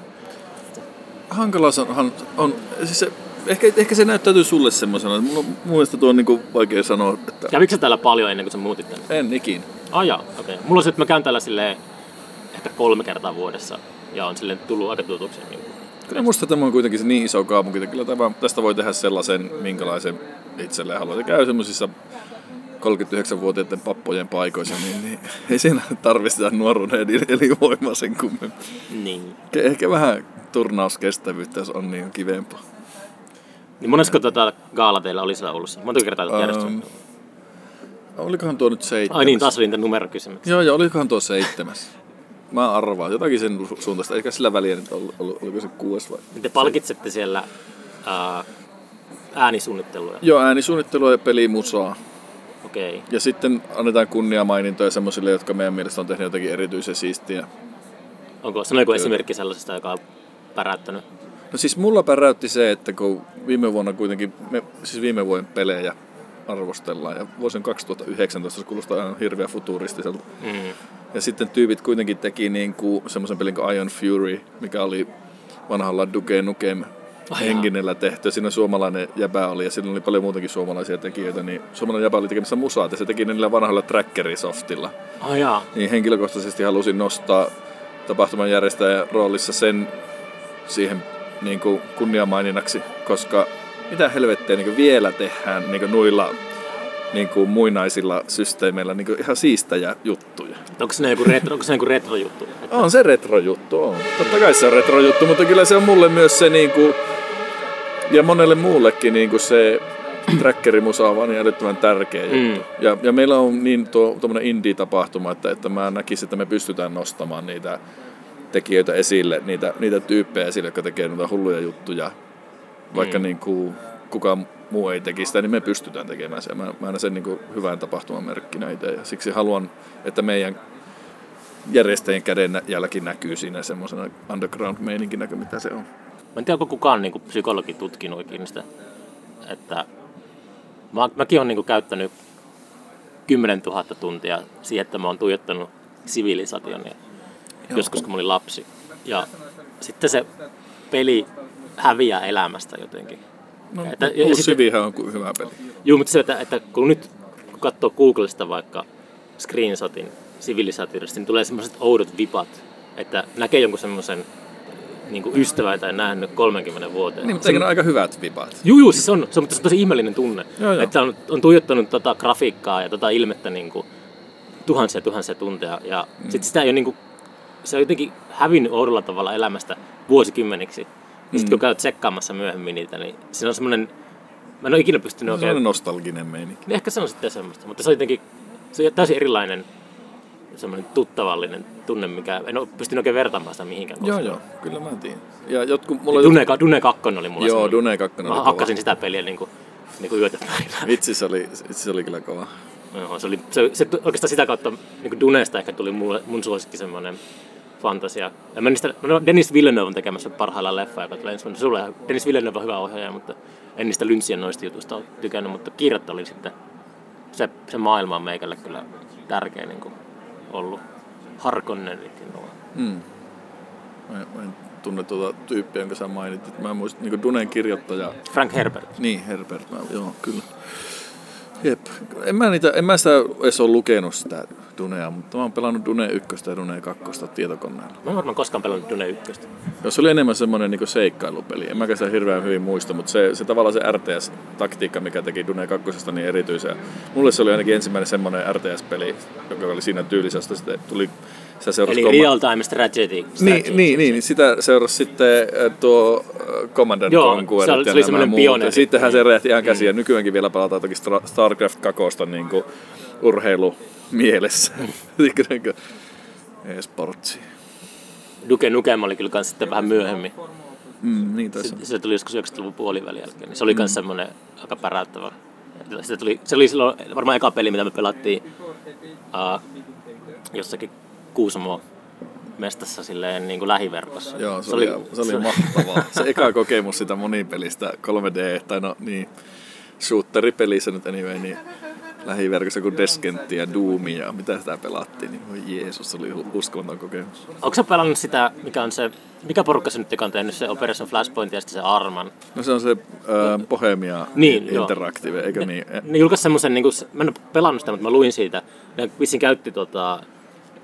B: hankala on, on siis se, ehkä, ehkä se näyttäytyy sulle semmoisena. Mun, mun mielestä tuo on niinku vaikea sanoa, että
A: Kävikö sä täällä paljon ennen kuin sä muutit tänne?
B: en ikin.
A: Ah jaa, okei. Okay. Mulla on se, että mä käyn täällä silleen ehkä kolme kertaa vuodessa ja on silleen tullut aika tutuksi. Niin kuin.
B: Kyllä musta tämä on kuitenkin se niin iso kaupunki, että kyllä tämä, tästä voi tehdä sellaisen, minkälaisen itselleen haluaa. Se käy semmoisissa 39-vuotiaiden pappojen paikoissa, niin, niin ei siinä tarvitse nuoruuden elinvoimaa sen kummemmin.
A: Niin.
B: Ehkä vähän turnauskestävyyttä, jos on niin kivempaa.
A: niin monesko tota gaala teillä oli siellä Oulussa? Monta kertaa um, järjestetty?
B: Ähm, Olikohan tuo nyt seitsemäs?
A: Ai niin, taas oli niitä numerokysymyksiä.
B: Joo, joo, olikohan tuo seitsemäs? Mä arvaan, jotakin sen su- suuntaista. Eikä sillä väliä nyt ollut, ollut, oliko se kuudes vai?
A: Te palkitsette siellä ää, äänisuunnittelua.
B: Joo, äänisuunnittelua ja pelimusaa.
A: Okei. Okay.
B: Ja sitten annetaan kunniamainintoja semmoisille, jotka meidän mielestä on tehnyt jotakin erityisen siistiä.
A: Onko se joku esimerkki sellaisesta, joka on päräyttänyt?
B: No siis mulla päräytti se, että kun viime vuonna kuitenkin, me, siis viime vuoden pelejä arvostellaan ja vuosi on 2019, se kuulostaa aivan hirveän futuristiselta.
A: Mm.
B: Ja sitten tyypit kuitenkin teki niin kuin semmoisen pelin kuin Iron Fury, mikä oli vanhalla Duke Nukem henkinellä tehty. Siinä suomalainen jäbä oli ja siinä oli paljon muutakin suomalaisia tekijöitä. Niin suomalainen jäbä oli tekemässä musaa ja se teki niillä vanhalla trackerisoftilla.
A: Oh, jaa.
B: Niin henkilökohtaisesti halusin nostaa tapahtuman järjestäjän roolissa sen siihen niin kuin kunniamaininnaksi, koska mitä helvettiä niin vielä tehdään niin kuin noilla niin kuin muinaisilla systeemeillä niin kuin ihan siistejä juttuja.
A: Onko se joku retro, onko se joku retro-juttu?
B: On se retrojuttu, on. Totta kai se on retrojuttu, mutta kyllä se on mulle myös se niin kuin, ja monelle muullekin niin kuin se trackerimusa on vaan niin älyttömän tärkeä juttu.
A: Mm.
B: Ja, ja, meillä on niin tuo tuommoinen indie-tapahtuma, että, että mä näkisin, että me pystytään nostamaan niitä tekijöitä esille, niitä, niitä tyyppejä esille, jotka tekee noita hulluja juttuja. Vaikka
A: Mm.
B: niin kuin, kukaan muu ei tekisi sitä, niin me pystytään tekemään se. Mä, mä näen sen niin kuin hyvän tapahtuman merkkinä itse. Ja siksi haluan, että meidän järjestäjien käden jälki näkyy siinä semmoisena underground-meininkinä, mitä se on.
A: Mä en tiedä, onko kukaan niin kuin, psykologi tutkinut ikinä sitä, että mä, mäkin olen niin kuin, käyttänyt 10 000 tuntia siihen, että mä oon tuijottanut sivilisationia joskus, kun mä olin lapsi. Ja sitten se peli häviää elämästä jotenkin.
B: No,
A: Että- ja- ja
B: Uusi
A: sitten-
B: Civihän on hyvä peli.
A: Joo, mutta se, että, että kun nyt kun katsoo Googlesta vaikka screenshotin sivilisaatiosta, niin tulee semmoiset oudot vipat, että näkee jonkun semmoisen niin ystävän tai nähnyt 30 vuoteen.
B: Niin, mutta
A: Se-
B: ole aika hyvät vipat?
A: Juu, juu, siis on, se on tosi ihmeellinen tunne.
B: Joo, joo.
A: Että on, on tuijottanut tota grafiikkaa ja tota ilmettä niin kuin tuhansia tuhansia tunteja. Ja mm. sitten sitä ei ole niin kuin, se on jotenkin hävinnyt oudolla tavalla elämästä vuosikymmeniksi. Ja sitten kun käyt tsekkaamassa myöhemmin niitä, niin siinä on semmoinen, mä en ole ikinä pystynyt
B: Se on
A: oikein,
B: nostalginen meininki.
A: niin ehkä se on sitten semmoista, mutta se on jotenkin, se on täysin erilainen semmoinen tuttavallinen tunne, mikä en ole pystynyt oikein vertaamaan sitä mihinkään.
B: Joo,
A: koskaan.
B: joo, kyllä mä tiedän. Ja jotkut, mulla
A: Dune, Dune 2 oli mulla
B: Joo,
A: semmoinen.
B: Dune 2 oli
A: Mä hakkasin sitä peliä niin kuin, niin kuin yötä päivää.
B: Vitsi se oli, se oli kyllä kova.
A: Joo, se, oli, se, se, oikeastaan sitä kautta niin Dunesta ehkä tuli mulle, mun suosikki semmoinen fantasia. Ja mä niistä, no Dennis Villeneuve on tekemässä parhaillaan leffa, joka tulee ensi vuonna. Sulle Dennis Villeneuve on hyvä ohjaaja, mutta en niistä Lynchien noista jutuista ole tykännyt, mutta kirjat oli sitten, se, se maailma on meikälle kyllä tärkeä niin kuin ollut. Harkonnenkin nuo.
B: Mm. Mä, en- mä en tunne tuota tyyppiä, jonka sä mainitsit. Mä muistin niin Dunen kirjoittaja.
A: Frank Herbert.
B: Niin, Herbert. Mä, joo, kyllä. Jep. En mä, niitä, en mä sitä edes ole lukenut sitä Dunea, mutta mä oon pelannut Dune 1 ja Dune 2 tietokoneella.
A: Mä en varmaan koskaan pelannut Dune 1.
B: Jos se oli enemmän semmoinen niin seikkailupeli. En mäkään sitä hirveän hyvin muista, mutta se, se tavallaan se RTS-taktiikka, mikä teki Dune 2 niin erityisen. Mulle se oli ainakin ensimmäinen semmoinen RTS-peli, joka oli siinä tyylisestä. Sitten tuli, seurasi
A: Eli
B: Comma-
A: real time strategy. strategy.
B: niin, niin, niin, sitä seurasi sitten äh, tuo äh, Command and
A: Joo,
B: Conquer
A: se oli-
B: ja
A: se oli
B: nämä
A: semmoinen
B: muut.
A: pioneeri.
B: Ja sittenhän se räjähti ihan käsiin. Ja nykyäänkin vielä pelataan toki StarCraft 2 niin kuin urheilu mielessä. Niin E-sportsi.
A: Duke Nukem oli kyllä kans sitten vähän myöhemmin.
B: Mm, niin
A: Se, se tuli joskus 90-luvun puolivälin jälkeen. Niin se oli myös semmoinen aika päräyttävä. Se, tuli, se oli silloin varmaan eka peli, mitä me pelattiin uh, jossakin Kuusamo mestassa silleen niin kuin lähiverkossa.
B: Joo, se, oli, se oli mahtavaa. Se eka kokemus sitä monipelistä 3D, tai no niin, shooteripelissä nyt anyway, niin lähiverkossa kuin Descentti ja Doomia ja mitä sitä pelattiin, niin voi Jeesus, se oli uskomaton kokemus.
A: Onko sä pelannut sitä, mikä on se, mikä porukka se nyt joka on tehnyt se Operation Flashpoint ja sitten se Arman?
B: No se on se äh, Bohemia
A: Niin, joo.
B: Interactive, eikö niin?
A: Ne julkaisi semmoisen, niin kuin, mä en ole pelannut sitä, mutta mä luin siitä. Ne vissiin käytti tota,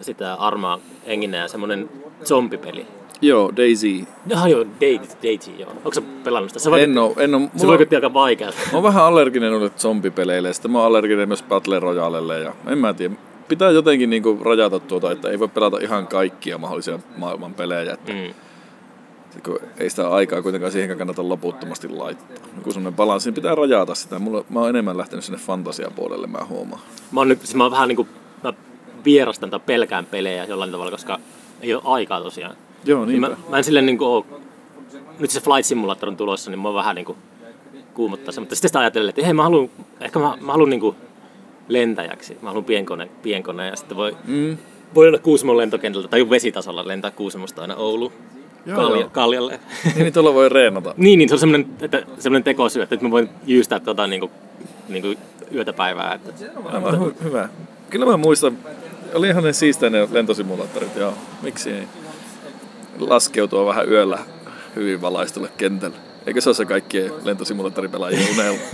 A: sitä Armaa enginä ja semmoinen zombipeli.
B: Joo, Daisy.
A: Jaha joo, Daisy, Daisy joo. Onko sä pelannut sitä? Se,
B: En oo, en oo,
A: se
B: mulla,
A: vaikutti aika vaikealta.
B: mä oon vähän allerginen noille zombipeleille ja sitten mä oon allerginen myös Battle Royalelle ja en mä tiedä. Pitää jotenkin niinku rajata tuota, että ei voi pelata ihan kaikkia mahdollisia maailman pelejä. Että
A: Mm.
B: kun ei sitä aikaa kuitenkaan siihen kannata loputtomasti laittaa. Kun semmoinen balanssi, pitää rajata sitä. Mulla, mä oon enemmän lähtenyt sinne fantasiapuolelle, mä huomaan.
A: Mä oon nyt, siis mä oon vähän niinku, mä vierastan tai pelkään pelejä jollain tavalla, koska ei ole aikaa tosiaan.
B: Joo,
A: Niin mä, mä en silleen niinku oo, nyt se Flight Simulator on tulossa, niin mä oon vähän niinku kuumottaa se. Mutta sitten sitä ajatellen, että hei mä haluan, ehkä mä, mä haluan niinku lentäjäksi. Mä haluan pienkone, pienkone ja sitten voi,
B: Mm.
A: voi olla Kuusamon lentokentältä tai vesitasolla lentää Kuusamosta aina Oulu
B: Joo,
A: Kalja,
B: joo.
A: Kaljalle.
B: Niin, niin tuolla voi reenata.
A: niin, niin, se on semmoinen, että, semmoinen tekosyy, että mä voin jyystää tota niinku, niinku yötä päivää. Että,
B: Aivan hy- hyvä. Kyllä mä muistan, oli ihan ne siistejä ne lentosimulaattorit, joo. Miksi ei? Laskeutua vähän yöllä hyvin valaistulle kentälle. Eikö se ole se kaikkien lentosimulaattoripelaajien unelma?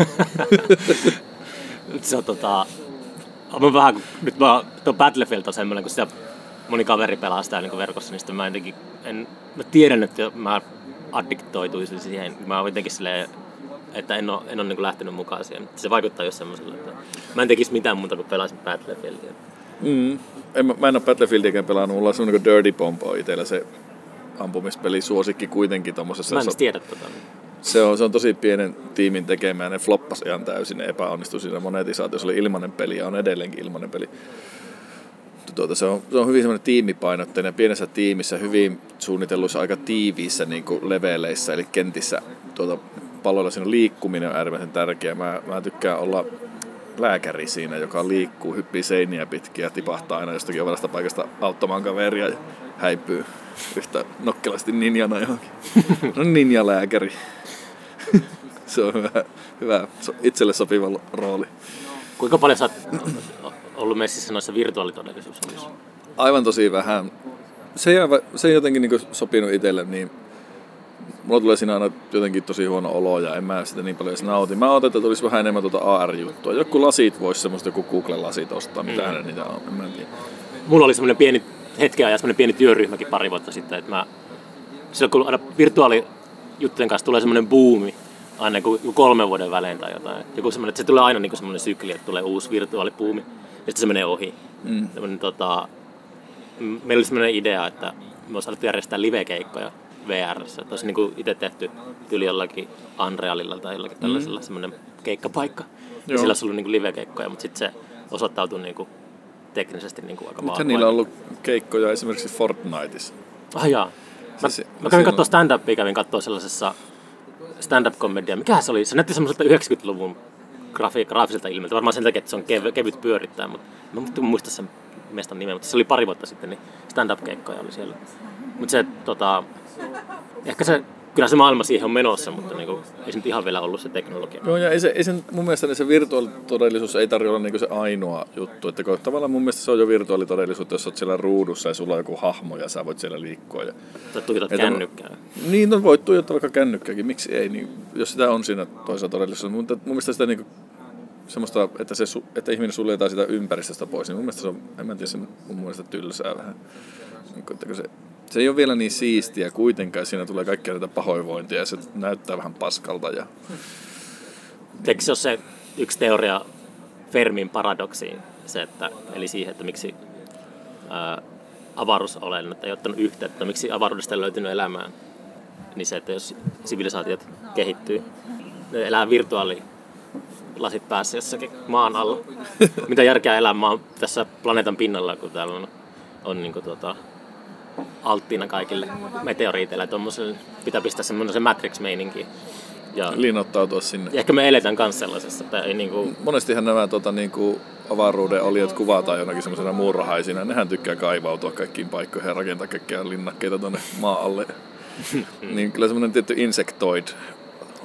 A: Se on tota... Mä vähän, nyt mä, tuo Battlefield on semmoinen, kun sitä moni kaveri pelaa sitä niin verkossa, niin sitten mä jotenkin, en, mä tiedän, että mä addiktoituisin siihen. Mä oon jotenkin silleen, että en ole, en ole niin lähtenyt mukaan siihen. Se vaikuttaa just semmoiselle, että mä en tekisi mitään muuta kuin pelaisin Battlefieldia.
B: Mm. En, mä- en ole Battlefieldiäkään pelannut, mulla on semmoinen kuin Dirty Bomb on itsellä se ampumispeli suosikki kuitenkin tommosessa.
A: Mä en tiedä tota.
B: Se on, se on tosi pienen tiimin tekemään, ne floppas ihan täysin, ne epäonnistui siinä monetisaatiossa, oli ilmainen peli ja on edelleenkin ilmainen peli. Tuota, se, on, se on hyvin semmoinen tiimipainotteinen, pienessä tiimissä, hyvin suunnitelluissa, aika tiiviissä niin kuin leveleissä, eli kentissä tuota, palloilla siinä liikkuminen on äärimmäisen tärkeää. Mä, mä tykkään olla lääkäri siinä, joka liikkuu, hyppii seiniä pitkin ja tipahtaa aina jostakin ovelasta paikasta auttamaan kaveria ja häipyy yhtä nokkelasti ninjana johonkin. No ninjalääkäri. Se on hyvä, hyvä itselle sopiva rooli.
A: Kuinka paljon sä oot ollut messissä noissa virtuaalitodellisuushommissa?
B: Aivan tosi vähän. Se ei, se ei jotenkin niin sopinut itselle, niin mulla tulee siinä aina jotenkin tosi huono olo ja en mä sitä niin paljon edes nauti. Mä otan, että tulisi vähän enemmän tuota AR-juttua. Joku lasit voisi semmoista joku Google-lasit ostaa, mitä
A: Mm.
B: niitä on, en mä tiedä.
A: Mulla oli semmoinen pieni hetken ajan semmoinen pieni työryhmäkin pari vuotta sitten, että mä, silloin kun aina virtuaalijuttujen kanssa tulee semmoinen buumi, aina joku kolmen vuoden välein tai jotain. Joku semmoinen, että se tulee aina niin semmoinen sykli, että tulee uusi virtuaalibuumi ja sitten se menee ohi.
B: Mm.
A: Semmoinen, tota, meillä oli semmoinen idea, että me olisi järjestää live-keikkoja VRssä. Että olisi niin itse tehty tyyli jollakin Unrealilla tai jollakin tällaisella semmoinen keikkapaikka. Ja
B: Joo.
A: sillä olisi ollut niin live-keikkoja, mutta sitten se osoittautui niin kuin teknisesti niin kuin aika
B: Nythän niillä on ollut keikkoja esimerkiksi Fortniteissa.
A: Ah jaa. Mä,
B: Siis-
A: mä kävin katsoa stand-upia, kävin katsoa sellaisessa stand-up-komedia. Mikähän se oli? Se näytti semmoiselta 90-luvun grafi- graafiselta ilmeeltä. Varmaan sen takia, että se on kev- kevyt pyörittää, mutta mä en muista sen mestan nimeä, mutta se oli pari vuotta sitten, niin stand-up-keikkoja oli siellä. Mutta se, tota, ehkä se, kyllä se maailma siihen on menossa, mutta niinku, ei se nyt ihan vielä ollut se teknologia.
B: Joo, ja ei se, ei se, mun mielestä se virtuaalitodellisuus ei tarvitse olla niinku se ainoa juttu. Että kun, tavallaan mun mielestä se on jo virtuaalitodellisuutta, jos olet siellä ruudussa ja sulla on joku hahmo ja sä voit siellä liikkua. Ja...
A: Tai tuijotat kännykkää.
B: Niin, no voit tuijottaa vaikka kännykkääkin, miksi ei, niin, jos sitä on siinä toisessa todellisuudessa. Mutta mun mielestä sitä niinku, semmoista, että, se, että ihminen suljetaan sitä ympäristöstä pois, niin mun mielestä se on, en mä tiedä, se mun mielestä tylsää vähän. Niin, kuin, että se, se ei ole vielä niin siistiä kuitenkaan, siinä tulee kaikkia näitä pahoinvointia ja se näyttää vähän paskalta. Ja...
A: Eikö se ole se yksi teoria Fermin paradoksiin, se, että, eli siihen, että miksi ää, avaruusolennot ei ottanut yhteyttä, miksi avaruudesta ei löytynyt elämää, niin se, että jos sivilisaatiot kehittyy, ne elää virtuaalilasit päässä jossakin maan alla. Mitä järkeä elää maan tässä planeetan pinnalla, kun täällä on, on niin kuin, tuota, alttiina kaikille meteoriiteille. Tuommoiselle pitää pistää semmoinen se Matrix-meininki. Ja,
B: Linnoittautua sinne.
A: ja ehkä me eletään myös sellaisessa, että ei niinku,
B: Monestihan nämä tota, niin kuin avaruuden oliot kuvataan jonakin semmoisena muurahaisina. Nehän tykkää kaivautua kaikkiin paikkoihin ja rakentaa kaikkia linnakkeita tuonne maa alle. niin kyllä semmoinen tietty insektoid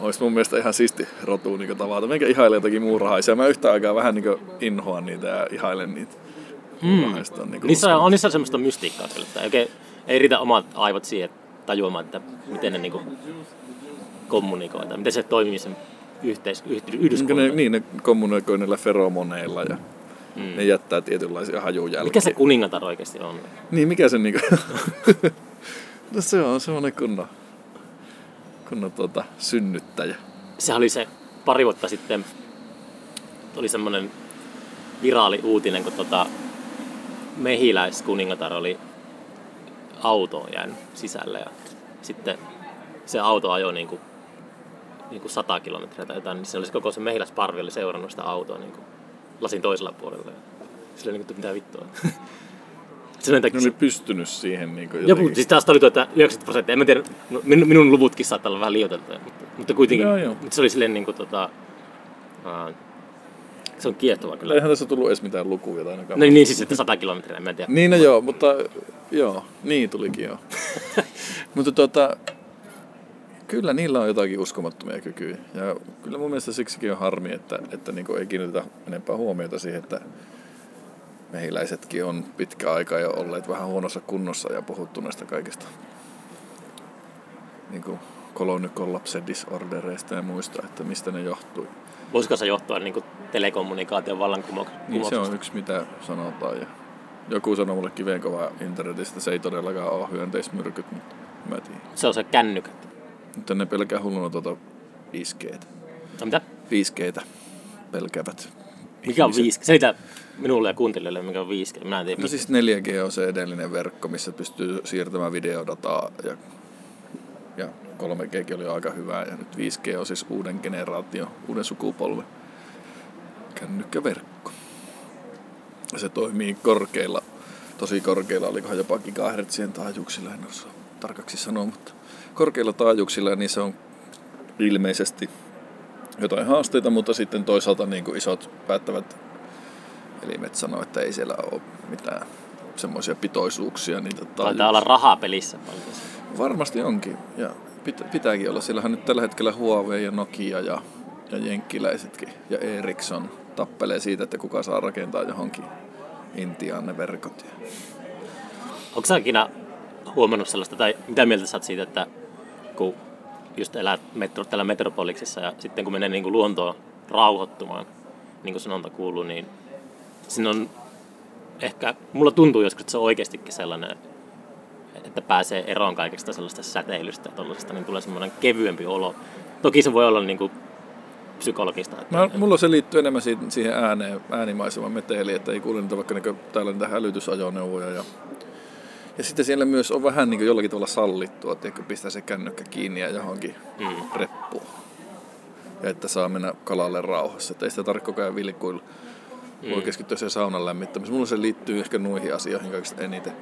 B: olisi mun mielestä ihan siisti rotu niin tavata. Minkä ihailen jotakin muurahaisia. Mä yhtä aikaa vähän niin inhoan niitä ja ihailen niitä. On, niin
A: Niissä on, on niissä semmoista mystiikkaa kyllä, että oikein, ei riitä omat aivot siihen tajuamaan, että miten ne niinku kommunikoivat, miten se toimii sen yhteis, yh,
B: Niin
A: yhdyskunnan.
B: ne, niin, ne kommunikoi niillä feromoneilla ja mm. ne jättää tietynlaisia hajujälkiä.
A: Mikä se kuningatar oikeasti on?
B: Niin, mikä se niinku... no se on semmonen kunnon, kunnon tuota, synnyttäjä.
A: Sehän oli se pari vuotta sitten, oli semmoinen viraali uutinen, kun tota, mehiläiskuningatar oli autoon jäänyt sisälle ja sitten se auto ajoi niin kuin, niin kuin 100 kilometriä tai jotain, niin se olisi koko se mehiläisparvi oli seurannut sitä autoa niin kuin lasin toisella puolella. Ja sillä niin kuin, mitä vittua. Se
B: Ne oli pystynyt siihen niin kuin
A: joku, siis taas oli tuo, että 90 prosenttia, en mä tiedä, no, minun, minun luvutkin saattaa olla vähän liioiteltuja, mutta, mutta kuitenkin,
B: Joo, joo.
A: mutta se oli silleen niin kuin, tota, aa, se on kiehtova kyllä.
B: Eihän tässä tullut edes mitään lukuja tai ainakaan.
A: No niin siis, että 100 kilometriä, en mä tiedä.
B: Niin no joo, mutta joo, niin tulikin joo. mutta tota, kyllä niillä on jotakin uskomattomia kykyjä. Ja kyllä mun mielestä siksikin on harmi, että, että niin ei kiinnitetä enempää huomiota siihen, että mehiläisetkin on pitkä aika jo olleet vähän huonossa kunnossa ja puhuttu näistä kaikista niin kuin kolonikollapse disordereista ja muista, että mistä ne johtui.
A: Voisiko se johtua niin kuin telekommunikaation vallankumouksesta?
B: Niin se on yksi mitä sanotaan. Ja joku sanoi mulle kiveenkovaa internetistä, että se ei todellakaan ole hyönteismyrkyt, mutta mä en tiedä.
A: se on se kännykät.
B: Mutta ne pelkää hulluna tuota 5G.
A: No mitä?
B: 5G pelkäävät.
A: Mikä on
B: ihmiset.
A: 5G? Selitä minulle ja kuuntelijoille, mikä on 5G. Minä en tiedä.
B: No siis 4G on se edellinen verkko, missä pystyy siirtämään videodataa ja, ja 3G oli aika hyvää ja nyt 5G on siis uuden generaation, uuden sukupolven kännykkäverkko. Se toimii korkeilla, tosi korkeilla, olikohan jopa gigahertzien taajuuksilla, en osaa tarkaksi sanoa, mutta korkeilla taajuuksilla niin se on ilmeisesti jotain haasteita, mutta sitten toisaalta niin kuin isot päättävät elimet sanoo, että ei siellä ole mitään semmoisia pitoisuuksia. Niitä
A: Taitaa olla rahaa pelissä paljon.
B: Varmasti onkin. Ja pit, pitääkin olla. Sillähän nyt tällä hetkellä Huawei ja Nokia ja, ja jenkkiläisetkin ja Ericsson tappelee siitä, että kuka saa rakentaa johonkin Intiaan ne verkot.
A: Onko sä ikinä huomannut sellaista, tai mitä mieltä sä oot siitä, että kun just elät metro, täällä metropoliksissa ja sitten kun menee niin kuin luontoon rauhoittumaan, niin kuin sanonta kuuluu, niin siinä on ehkä, mulla tuntuu joskus, että se on oikeastikin sellainen, että pääsee eroon kaikesta sellaista säteilystä ja tollasesta, niin tulee semmoinen kevyempi olo. Toki se voi olla niin kuin psykologista. Että,
B: Mä, mulla se liittyy enemmän siihen, siihen ääneen, äänimaisemaan meteliin, että ei kuule niitä vaikka niin täällä niitä hälytysajoneuvoja. Ja, ja sitten siellä myös on vähän niin jollakin tavalla sallittua, että pistää se kännykkä kiinni ja johonkin
A: Mm.
B: reppuun. Ja että saa mennä kalalle rauhassa. Että ei sitä tarvitse koko ajan vilkuilla.
A: Mm.
B: Voi keskittyä siihen saunan lämmittämiseen. Mulla se liittyy ehkä noihin asioihin kaikista eniten.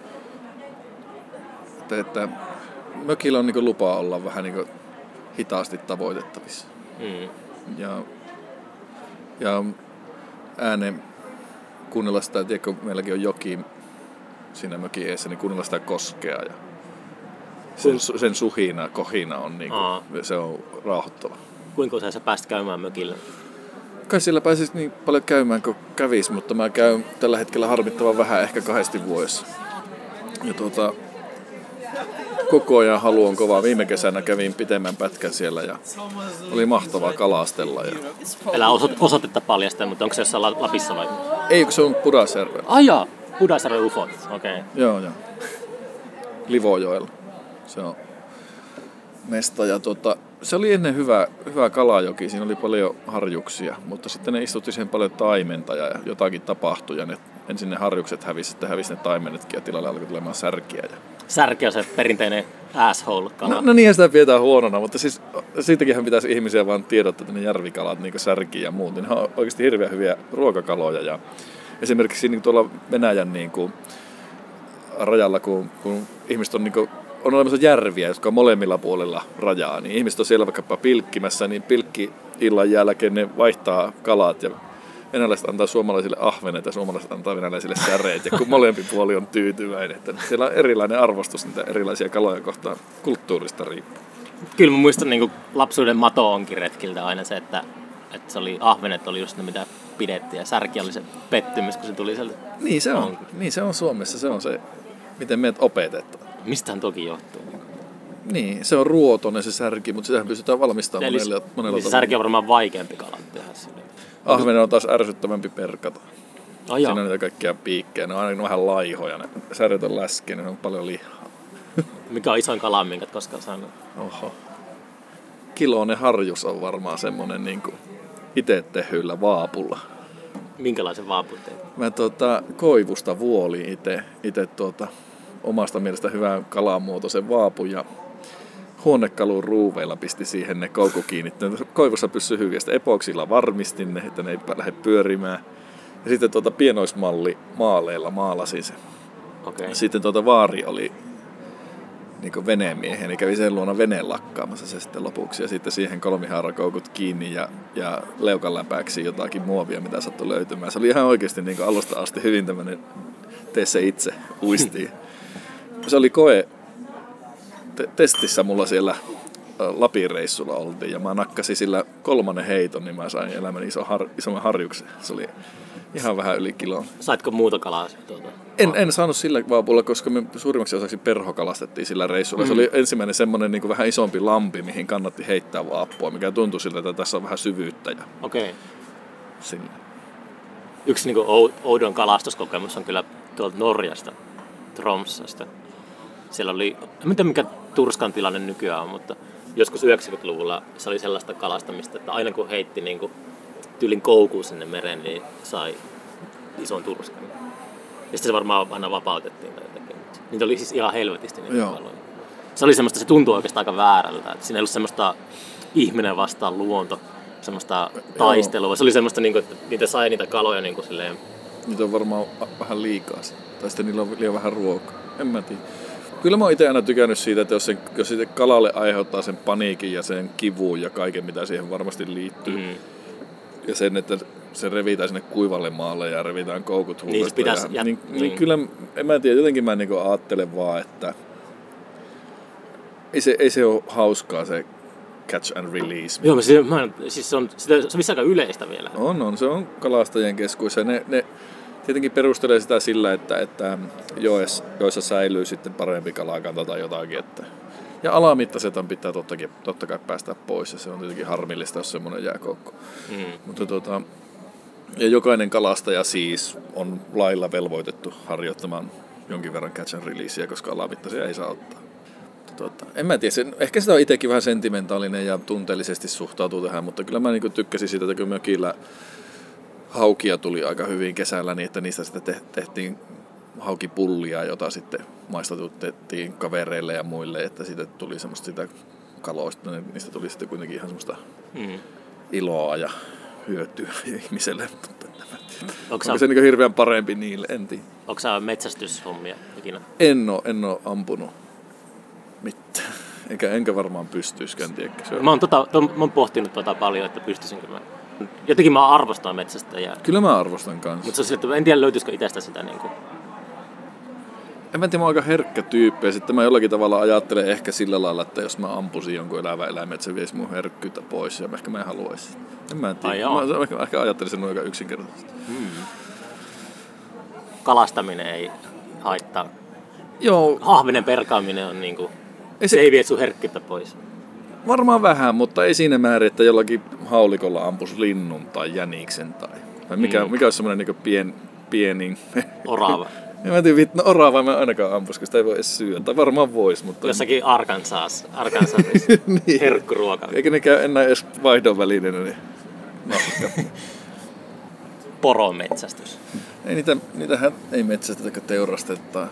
B: Että, että mökillä on niin lupa olla vähän niin hitaasti tavoitettavissa
A: Mm.
B: ja, ja äänen kuunnella sitä, tiedätkö, meilläkin on joki siinä mökin eessä, niin kuunnella sitä koskea ja sen, sen suhina, kohina on, niin kuin, se on rauhoittava.
A: Kuinka usein sä pääsit käymään mökillä?
B: Kai sillä pääsisi niin paljon käymään kuin kävis, mutta mä käyn tällä hetkellä harmittavan vähän, ehkä kahdesti vuodessa. Ja tuota, koko ajan halu on kova. Viime kesänä kävin pitemmän pätkän siellä ja oli mahtavaa kalastella. Ja...
A: Älä oso- osoitetta paljasta, mutta onko se jossain La- Lapissa vai?
B: Ei, kun se on Pudasjärvellä.
A: Ajaa! Pudasjärven ufot, okei. Okay.
B: Joo, joo. Livojoella. Se on mesta. Ja tota, se oli ennen hyvä, hyvä kalajoki. Siinä oli paljon harjuksia, mutta sitten ne istutti siihen paljon taimenta ja jotakin tapahtui. Ja ne, ensin ne harjukset hävisi, sitten hävisi ne taimenetkin ja tilalle alkoi tulemaan särkiä. Ja...
A: Särki on se perinteinen asshole-kala.
B: No, no niinhän sitä pidetään huonona, mutta siis siitäkin pitäisi ihmisiä vaan tiedottaa, että ne järvikalat, niin kuin särki ja muut, niin ne on oikeasti hirveän hyviä ruokakaloja. Ja esimerkiksi niin tuolla Venäjän niin kuin, rajalla, kun, kun ihmiset on, niin kuin, on olemassa järviä, jotka on molemmilla puolilla rajaa, niin ihmiset on siellä vaikkapa pilkkimässä, niin pilkki illan jälkeen ne vaihtaa kalat ja venäläiset antaa suomalaisille ahvenet ja suomalaiset antaa venäläisille säreet, ja kun molempi puoli on tyytyväinen, että siellä on erilainen arvostus niitä erilaisia kaloja kohtaan kulttuurista riippuen.
A: Kyllä mä muistan niin lapsuuden mato onkin retkiltä aina se, että, että se oli, ahvenet oli just ne mitä pidettiin ja särki oli se pettymys, kun se tuli sieltä.
B: Niin se on.
A: On.
B: Niin se on Suomessa, se on se, miten meidät opetetaan.
A: Mistähän toki johtuu?
B: Niin, se on ruotonen se särki, mutta sitähän pystytään valmistamaan
A: Eli,
B: monella, monella
A: niin
B: tavalla.
A: särki on varmaan vaikeampi kala tehdä sille.
B: Ahvenen on taas ärsyttävämpi perkata.
A: Ai
B: Siinä on niitä kaikkia piikkejä, ne on aina vähän laihoja, ne särjet on läskiä, ne on paljon lihaa.
A: Mikä on isoin kala, minkä koskaan saanut?
B: Oho. Kiloinen harjus on varmaan semmonen niinku itse tehyllä vaapulla.
A: Minkälaisen vaapun teit?
B: Mä tota, koivusta vuoli itse, ite tuota, omasta mielestä hyvän kalamuotoisen vaapun ja huonekalun ruuveilla pisti siihen ne koukku kiinni. Ne Koivussa hyvin. Sitten epoksilla varmistin ne, että ne ei lähde pyörimään. Ja sitten tuota pienoismalli maaleilla maalasin se.
A: Okay.
B: Sitten tuota vaari oli niin venemiehen, niin kävi sen luona veneen lakkaamassa se sitten lopuksi. Ja sitten siihen kolmihaarakoukut kiinni ja, ja leukan läpäksi jotakin muovia, mitä sattui löytymään. Se oli ihan oikeasti niin alusta asti hyvin tämmöinen tee se itse uistiin. Se oli koe te- testissä mulla siellä Lapin reissulla oltiin ja mä nakkasin sillä kolmannen heiton, niin mä sain elämäni iso har, isomman harjuksen. Se oli ihan vähän yli kilon.
A: Saitko muuta kalaa tuota?
B: En, en saanut sillä vaapulla, koska me suurimmaksi osaksi perhokalastettiin sillä reissulla. Mm. Se oli ensimmäinen semmoinen niin vähän isompi lampi, mihin kannatti heittää vaappua, mikä tuntui siltä, että tässä on vähän syvyyttä ja
A: Okei. Okay.
B: sillä.
A: Yksi niin ou- oudon kalastuskokemus on kyllä tuolta Norjasta, Tromsasta. Siellä oli, en tiedä mikä Turskan tilanne nykyään on, mutta joskus 90-luvulla se oli sellaista kalastamista, että aina kun heitti niin kuin tyylin koukkuun sinne mereen, niin sai ison turskan. Ja sitten se varmaan aina vapautettiin tai jotenkin. Niitä oli siis ihan helvetisti niitä
B: Joo.
A: kaloja. Se oli semmoista, se tuntui oikeastaan aika väärältä. Että siinä ei ollut semmoista ihminen vastaan luonto, semmoista taistelua. Se oli semmoista, niin kuin, että niitä sai niitä kaloja niin kuin silleen,
B: Niitä on varmaan vähän liikaa. Tai sitten niillä on liian vähän ruokaa. En mä tiedä. Kyllä mä oon itse aina tykännyt siitä, että jos, sen, jos siitä kalalle aiheuttaa sen paniikin ja sen kivun ja kaiken, mitä siihen varmasti liittyy.
A: mm,
B: Ja sen, että se revitään sinne kuivalle maalle ja revitään koukut
A: Niin,
B: huulesta.
A: pitäisi
B: ja,
A: jät-
B: niin, niin.
A: niin.
B: kyllä, en mä tiedä, jotenkin mä niinku ajattelen vaan, että ei se, ei se ole hauskaa se catch and release.
A: Joo, mä, siis, mä, siis se on, sitä, se on aika yleistä vielä.
B: On, on. Se on kalastajien keskuissa. Ne, ne tietenkin perustelee sitä sillä, että, että joes, joissa säilyy sitten parempi kalakanta tai jotakin. Että, ja alamittaiset on pitää tottakin, totta kai päästä pois ja se on tietenkin harmillista, jos semmoinen jää koukku.
A: Mm.
B: Mutta tota, ja jokainen kalastaja siis on lailla velvoitettu harjoittamaan jonkin verran catch and releasea, koska alamittaisia ei saa ottaa. Tota, en mä tiedä, sen, ehkä sitä on itsekin vähän sentimentaalinen ja tunteellisesti suhtautuu tähän, mutta kyllä mä niinku tykkäsin siitä, että kun mökillä haukia tuli aika hyvin kesällä, niin että niistä sitten te- tehtiin haukipullia, jota sitten maistatutettiin kavereille ja muille, että siitä tuli semmoista sitä kaloista, niin niistä tuli sitten kuitenkin ihan semmoista
A: Mm.
B: iloa ja hyötyä ihmiselle.
A: Onko
B: Onko se niin hirveän parempi niille? En tiedä.
A: onko sä metsästyshommia ikinä?
B: En oo, en oo ampunut mitään. Eikä, enkä varmaan pystyisikään, tiedäkö se on.
A: Mä oon, tota, to, mä oon pohtinut tota paljon, että pystyisinkö mä. Jotenkin mä arvostan metsästäjää.
B: Kyllä mä arvostan kanssa.
A: Mutta se että en tiedä löytyisikö itsestä sitä niin kuin,
B: En mä tiedä, mä oon aika herkkä tyyppi ja sitten mä jollakin tavalla ajattelen ehkä sillä lailla, että jos mä ampusin jonkun elävän eläimen, että se veisi mun herkkyyttä pois ja ehkä mä en haluaisi. En mä
A: Ai
B: tiedä.
A: joo.
B: Mä ehkä, ehkä ajattelin sen aika yksinkertaisesti.
A: kalastaminen ei haittaa.
B: Joo,
A: Hahvenen perkaaminen on niin kuin,
B: Ei
A: se,
B: se-
A: ei vie sun herkkyyttä pois.
B: Varmaan vähän, mutta ei siinä määrin, että jollakin haulikolla ampus linnun tai jäniksen tai... tai mikä,
A: Mm.
B: mikä olisi semmoinen niin pien, pienin...
A: Orava.
B: en mä tiedä, no oravaa mä ainakaan ampus, kun sitä ei voi edes syödä. Tai varmaan vois, mutta...
A: Jossakin Arkansas, Arkansasissa
B: Niin.
A: herkkuruoka.
B: Eikä ne käy enää edes vaihdon välineenä, niin nahka.
A: Porometsästys.
B: ei niitä, niitähän ei metsästetä eikä teurasteta.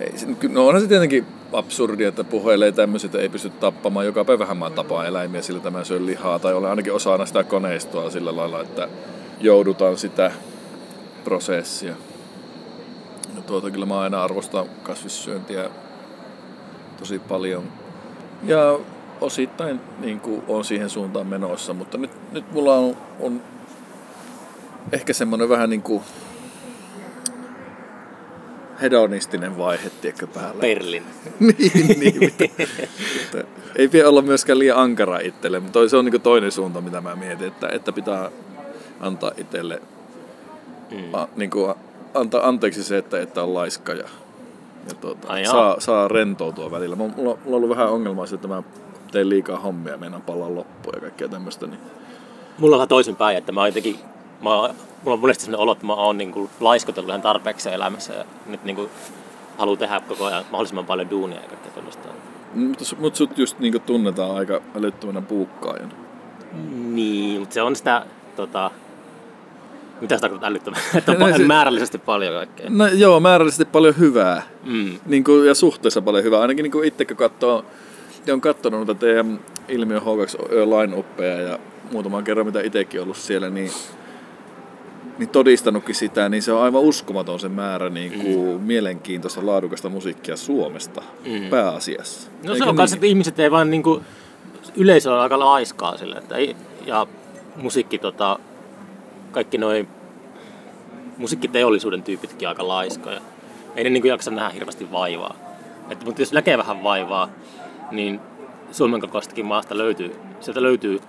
B: Ei, no onhan se tietenkin absurdia, että puhelee tämmöiset ei pysty tappamaan. Joka päivähän mä tapaan eläimiä sillä että mä syön lihaa. Tai olen ainakin osana sitä koneistoa sillä lailla, että joudutaan sitä prosessia. Ja tuota, kyllä mä aina arvostan kasvissyöntiä tosi paljon. Ja osittain niin kuin, on siihen suuntaan menossa, mutta nyt, nyt mulla on, on ehkä semmoinen vähän niin kuin hedonistinen vaihe, tiedätkö, päällä.
A: Berlin.
B: niin, niin. Mutta ei pidä olla myöskään liian ankara itselle, mutta se on niin toinen suunta, mitä mä mietin, että, että pitää antaa itselle, mm. a, niin kuin, antaa anteeksi se, että, että on laiska ja, ja tuota,
A: Ai
B: saa, saa rentoutua välillä. Mulla, mulla on ollut vähän ongelmaa se, että mä teen liikaa hommia, meinaan palaa loppuun ja kaikkea tämmöistä. Niin.
A: Mulla on vähän toisinpäin, että mä oon jotenkin, mä, mulla on monesti sellainen olo, että mä oon niin kuin laiskotellut ihan tarpeeksi elämässä ja nyt niin kuin haluan tehdä koko ajan mahdollisimman paljon duunia ja kaikkea tällaista.
B: Mutta mut sut just niin tunnetaan aika älyttömänä puukkaajana.
A: Niin, mutta se on sitä, tota, mitä se tarkoittaa älyttömän, että on
B: No se-
A: määrällisesti paljon kaikkea.
B: No joo, määrällisesti paljon hyvää.
A: Mm.
B: Niin kuin, ja suhteessa paljon hyvää. Ainakin niin kuin itse kun katsoo, ja on katsonut noita teidän Ilmiö H2 line ja muutaman kerran mitä itsekin ollut siellä, niin, niin todistanutkin sitä, niin se on aivan uskomaton se määrä niin kuin, mm. mielenkiintoista, laadukasta musiikkia Suomesta
A: Mm.
B: pääasiassa.
A: No
B: Eikö
A: se on
B: niin?
A: kanssa, että ihmiset ei vaan niinku, yleisö on aika laiskaa sille, että ei, ja musiikki tota, kaikki noi musiikkiteollisuuden tyypitkin aika laiskoja. Ei ne niinku jaksa nähdä hirveästi vaivaa. Et, mutta jos näkee vähän vaivaa, niin Suomen kokoistakin maasta löytyy, sieltä löytyy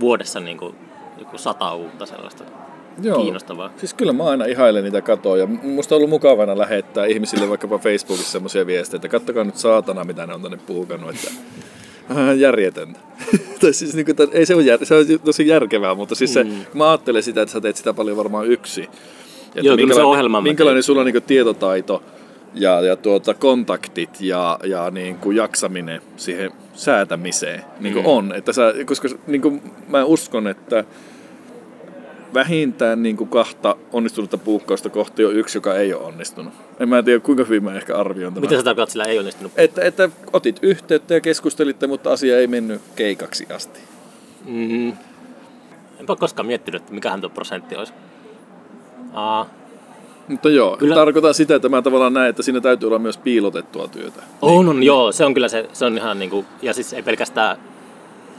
A: vuodessa niinku joku sata uutta sellaista kiinnostavaa.
B: Siis kyllä mä aina ihailen niitä katoja. Musta on ollut mukavana lähettää ihmisille vaikkapa Facebookissa semmoisia viestejä, että kattokaa nyt saatana, mitä ne on tänne puhukannut, että järjetöntä. tai siis niin kuin, ei se ole, jär, se on tosi järkevää, mutta siis se,
A: Mm.
B: mä ajattelen sitä, että sä teet sitä paljon varmaan yksi. Että
A: Joo, se
B: minkälainen,
A: ohjelma mä
B: minkälainen sulla on niin tietotaito ja, ja tuota, kontaktit ja, ja niin kuin jaksaminen siihen säätämiseen niin kuin
A: Mm.
B: on. Että sä, koska niin kuin mä uskon, että vähintään niin kuin kahta onnistunutta puukkausta kohti on yksi, joka ei ole onnistunut. En mä tiedä, kuinka hyvin mä ehkä arvioin tämän.
A: Mitä sä tarkoitat, sillä ei onnistunut?
B: Että, että otit yhteyttä ja keskustelitte, mutta asia ei mennyt keikaksi asti.
A: Mm. Enpä koskaan miettinyt, että mikähän tuo prosentti olisi. Aa,
B: Mutta joo,
A: Kyllä-
B: tarkoitan sitä, että mä tavallaan näen, että siinä täytyy olla myös piilotettua työtä.
A: On, on, joo, se on kyllä se, se on ihan niinku, ja siis ei pelkästään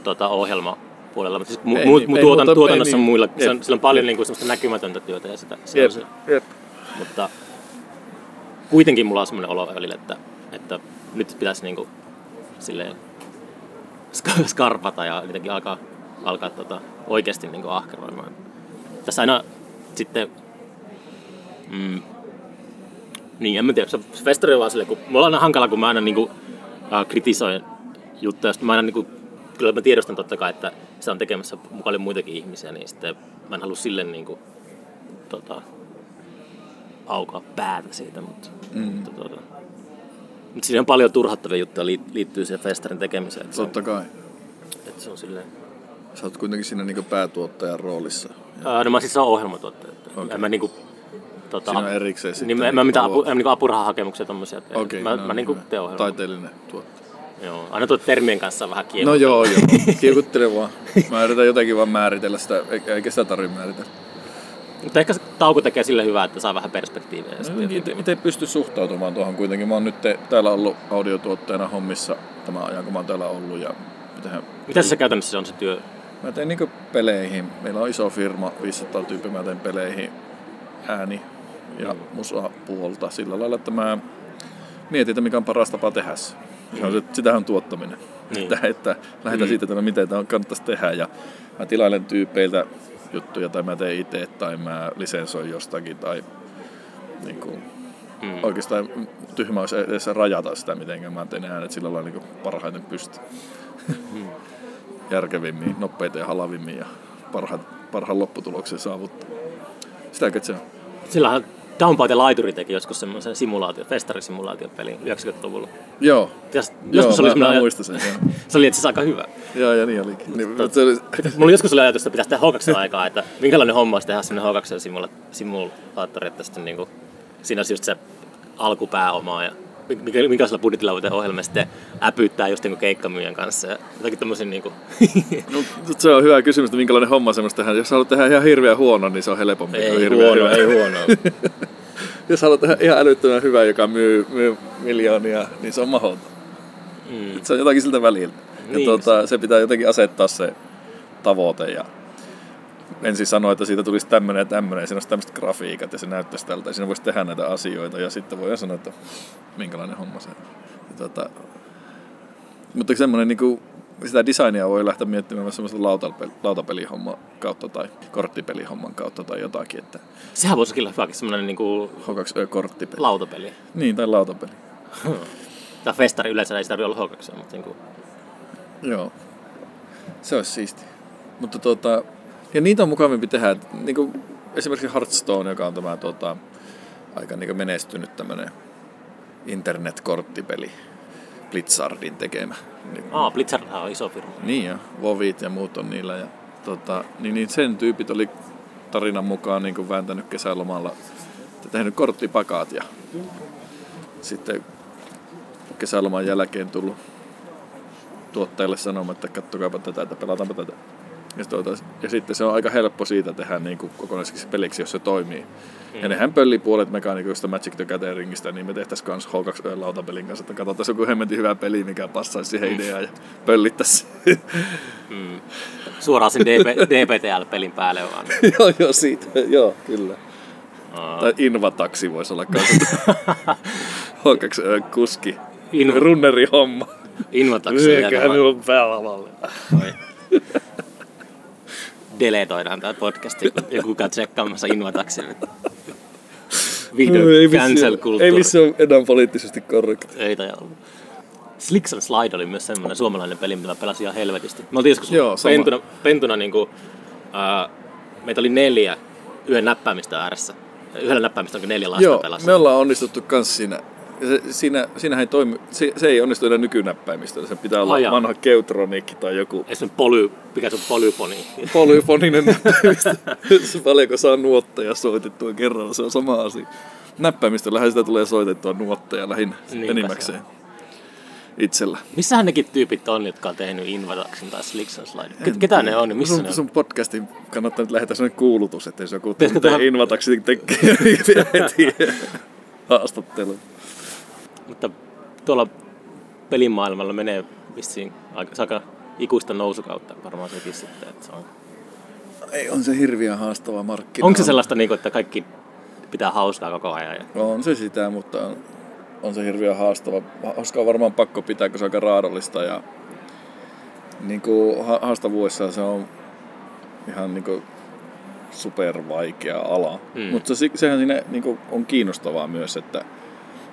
A: tota, ohjelma puolella, mutta siis mu,
B: Ei
A: mu,
B: niin, ei
A: tuotan,
B: muuta-
A: tuotannossa
B: ei niin.
A: muilla, se on,
B: Jep.
A: sillä on paljon niinku semmoista näkymätöntä työtä ja sitä,
B: Jep,
A: on se,
B: jep.
A: mutta kuitenkin mulla on semmoinen olo välillä, että, että nyt pitäisi niinku silleen ska- skarpata ja jotenkin alkaa, alkaa tota, oikeasti niinku ahkeroimaan. Tässä aina sitten mm, niin, en mä tiedä. Se se festari on vaan silleen, kun mulla on aina hankala, kun mä aina niinku, äh, kritisoin juttuja. Sitten mä aina niinku, kyllä mä tiedostan totta kai, että se on tekemässä mukaan muitakin ihmisiä, niin sitten mä en halua silleen niinku, tota, aukaa päätä siitä, mutta, mm. mutta, tota, mutta siinä on paljon turhattavia juttuja liit- liittyy siihen festarin tekemiseen. Että se, on,
B: Totta kai.
A: että se on silleen,
B: Sä oot kuitenkin siinä niin päätuottajan roolissa.
A: ää, no mä siis on ohjelmatuottaja. Okay. En mä niinku, tota,
B: Siinä on erikseen sitten
A: niin mä, en mä
B: niinku
A: mitään apu, en niinku apurahahakemuksia tommosia tee.
B: Okei,
A: mä,
B: no
A: mä niinku
B: niin,
A: teen ohjelmaa.
B: Taiteellinen tuottaja.
A: Joo, aina tuo termien kanssa vähän
B: No
A: kiehuttu.
B: joo, joo. Kiukuttele vaan. Mä yritän jotenkin vaan määritellä sitä, eikä sitä tarvitse määritellä.
A: Mutta ehkä se tauko tekee sille hyvää, että saa vähän perspektiiviä. Sitten jotenkin-
B: Itse pysty suhtautumaan tuohon kuitenkin. Mä oon nyt te- täällä ollut audiotuottajana hommissa tämän ajan, kun mä oon täällä ollut. Ja mitähän,
A: Mitä se käytännössä on se työ?
B: mä teen niinku peleihin. Meillä on iso firma, 500 tyyppiä, mä teen peleihin ääni ja musa puolta sillä lailla, että mä mietin, että mikä on paras tapa tehdä se. Se. on se sitähän on tuottaminen.
A: Niin.
B: Että, että lähdetään siitä, että no miten tämä kannattaisi tehdä. Ja mä tilailen tyypeiltä juttuja tai mä teen itse tai mä lisensoin jostakin tai niin kuin,
A: Mm.
B: oikeastaan tyhmä olisi edes rajata sitä, miten mä teen äänet sillä lailla niin parhaiten pysty. Järkevimmin, nopeita ja halavimmin ja parhaat, parhaan lopputuloksen saavuttaa. Sitäkö se on?
A: Sillähän Downpoint ja Laituri teki joskus semmoisen simulaatio, festarisimulaatiopelin 90-luvulla.
B: Joo. Joo,
A: joskus oli
B: mä, mä muistan sen. Joo,
A: se oli itse asiassa aika hyvä.
B: joo ja niin olikin. Niin, mutta se oli,
A: Mulla joskus oli ajatus, että pitäisi tehdä H2 aikaa, että minkälainen homma olisi tehdä semmoinen H2 simula- simulaattori, että sitten niinku, siinä olisi just se alkupääoma ja mikä- minkälaisella budjetilla voi tehdä ohjelma ja sitten äpyyttää just niinku keikkamyyjän kanssa ja jotakin tämmöisen niinku,
B: no, mutta se on hyvä kysymys, että minkälainen homma semmoista tehdä. Jos haluat tehdä ihan hirveän huono, niin se on helpompi. kuin
A: ei
B: hirveän
A: huono,
B: hyvä.
A: ei huono.
B: Jos haluat tehdä ihan älyttömän hyvää, joka myy, myy miljoonia, niin se on mahdoton.
A: Mm.
B: Se on jotakin siltä välillä. Ja
A: Niin.
B: tuota, se pitää jotenkin asettaa se tavoite. Ja ensin sanoi, että siitä tulisi tämmöinen ja tämmöinen, ja siinä olisi tämmöiset grafiikat, ja se näyttäisi tältä, ja siinä voisi tehdä näitä asioita, ja sitten voi sanoa, että minkälainen homma se on. Ja tota, mutta semmoinen niin kuin, sitä designia voi lähteä miettimään myös semmoista lautapeli, lautapelihomman kautta tai korttipelihomman kautta tai jotakin, että
A: Sehän voisi kyllä hyväkin semmoinen niinku
B: H2Ö-korttipeli.
A: lautapeli.
B: niin, tai lautapeli.
A: Tai festari yleensä ei sitä tarvitse olla H2, mutta niinku,
B: Joo. Se olisi siisti. Mutta tota, ja niitä on mukavampi tehdä. Niin kuin esimerkiksi Hearthstone, joka on tämä tota, aika niin menestynyt tämmöinen internetkorttipeli. Blizzardin tekemä. Niin,
A: aa, Blizzard on iso firma.
B: niin ja Vovit ja muut on niillä. Ja, tota, niin, niin sen tyypit oli tarinan mukaan niin kuin vääntänyt kesälomalla, tehnyt korttipakaat ja sitten kesäloman jälkeen tullut tuottajille sanomaan, että kattokaapa tätä, että pelataanpa tätä. Ja, tuota, ja sitten se on aika helppo siitä tehdä niin kuin kokonaiseksi peliksi, jos se toimii. Mm. Ja nehän pölli puolet mekaanikoista Magic the Gatheringista, niin me tehtäisiin kans H2 lautapelin kanssa, että katsotaan joku hemmetin hyvä peli, mikä passaisi siihen ideaan ja pöllittäisi.
A: Mm. Suoraan sen DP, DPTL-pelin päälle vaan.
B: joo, joo, siitä, joo, kyllä.
A: Aa.
B: Tai Invataksi voisi olla kanssa. H2 kuski.
A: Inva-
B: Runneri homma.
A: Invotaksi
B: Lyökää minun pääalalle.
A: deletoidaan tämä podcasti, kun joku käy tsekkaamassa Invotaksi. Vihdoin cancel kulttuuri.
B: Ei missä on enää poliittisesti korrekti.
A: Ei tai ollut. Slicks and Slide oli myös semmoinen suomalainen peli, mitä mä pelasin ihan helvetisti. Me oltiin joskus
B: Joo, sama.
A: pentuna, pentuna niinku, ää, meitä oli neljä yhden näppäimistä ääressä. Yhdellä näppäimistä onko neljä lasta
B: Joo,
A: pelasi.
B: me ollaan onnistuttu kans siinä. Se, siinä, siinähän ei toimi, se, se ei onnistu enää nykynäppäimistöllä. Se pitää olla
A: Ai jaa.
B: vanha Keutronikki tai joku
A: Esimerkiksi poly, mikä se on polyponi.
B: polyfoninen näppäimistö. Se paljonko saa nuotteja soitettua kerralla, se on sama asia. Näppäimistöllähän sitä tulee soitettua nuotteja lähinnä
A: Niinpä
B: enimmäkseen itsellä.
A: Missähän nekin tyypit on, jotka on tehnyt Invotaxin tai Slicks Slide? Ket- Ketä ne on? Missä
B: sun,
A: ne on?
B: sun podcastin kannattaa nyt lähettää sellainen kuulutus, että jos joku tuntee Invataksi tekee niin heti haastattelu.
A: Mutta tuolla pelimaailmalla menee vissiin aika, aika ikuista nousukautta varmaan sekin sitten. Että se on.
B: Ei, on se hirveän haastava markkina.
A: Onko se sellaista, niin kuin, että kaikki pitää hauskaa koko ajan? Ja...
B: On se sitä, mutta on, on se hirveän haastava. Hauskaa on varmaan pakko pitää, kun se on aika raadollista ja niin kuin ha- haastavuudessa se on ihan niin kuin supervaikea ala.
A: Mm.
B: Mutta se, sehän siinä niin kuin on kiinnostavaa myös, että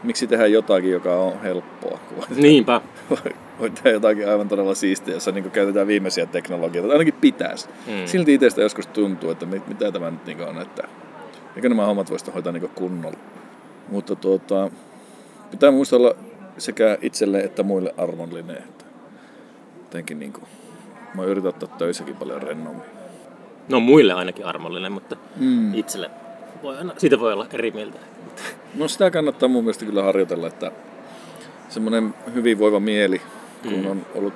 B: miksi tehdä jotakin, joka on helppoa,
A: Niinpä.
B: voi, tehdä jotakin aivan todella siistiä, jossa niin käytetään viimeisiä teknologioita, ainakin pitäisi.
A: Mm.
B: Mm. Silti itsestä joskus tuntuu, että mit, mitä tämä nyt niin on, että eikö nämä hommat voisi hoitaa niin kunnolla. Mutta tuota, pitää muistella sekä itselle että muille armollinen, että jotenkin niin kuin, mä yritän ottaa töissäkin paljon rennommin.
A: No muille ainakin armollinen, mutta
B: Mm.
A: itselle voi aina, siitä voi olla eri mieltä.
B: No sitä kannattaa mun mielestä kyllä harjoitella, että semmoinen hyvinvoiva mieli, kun
A: Mm.
B: on ollut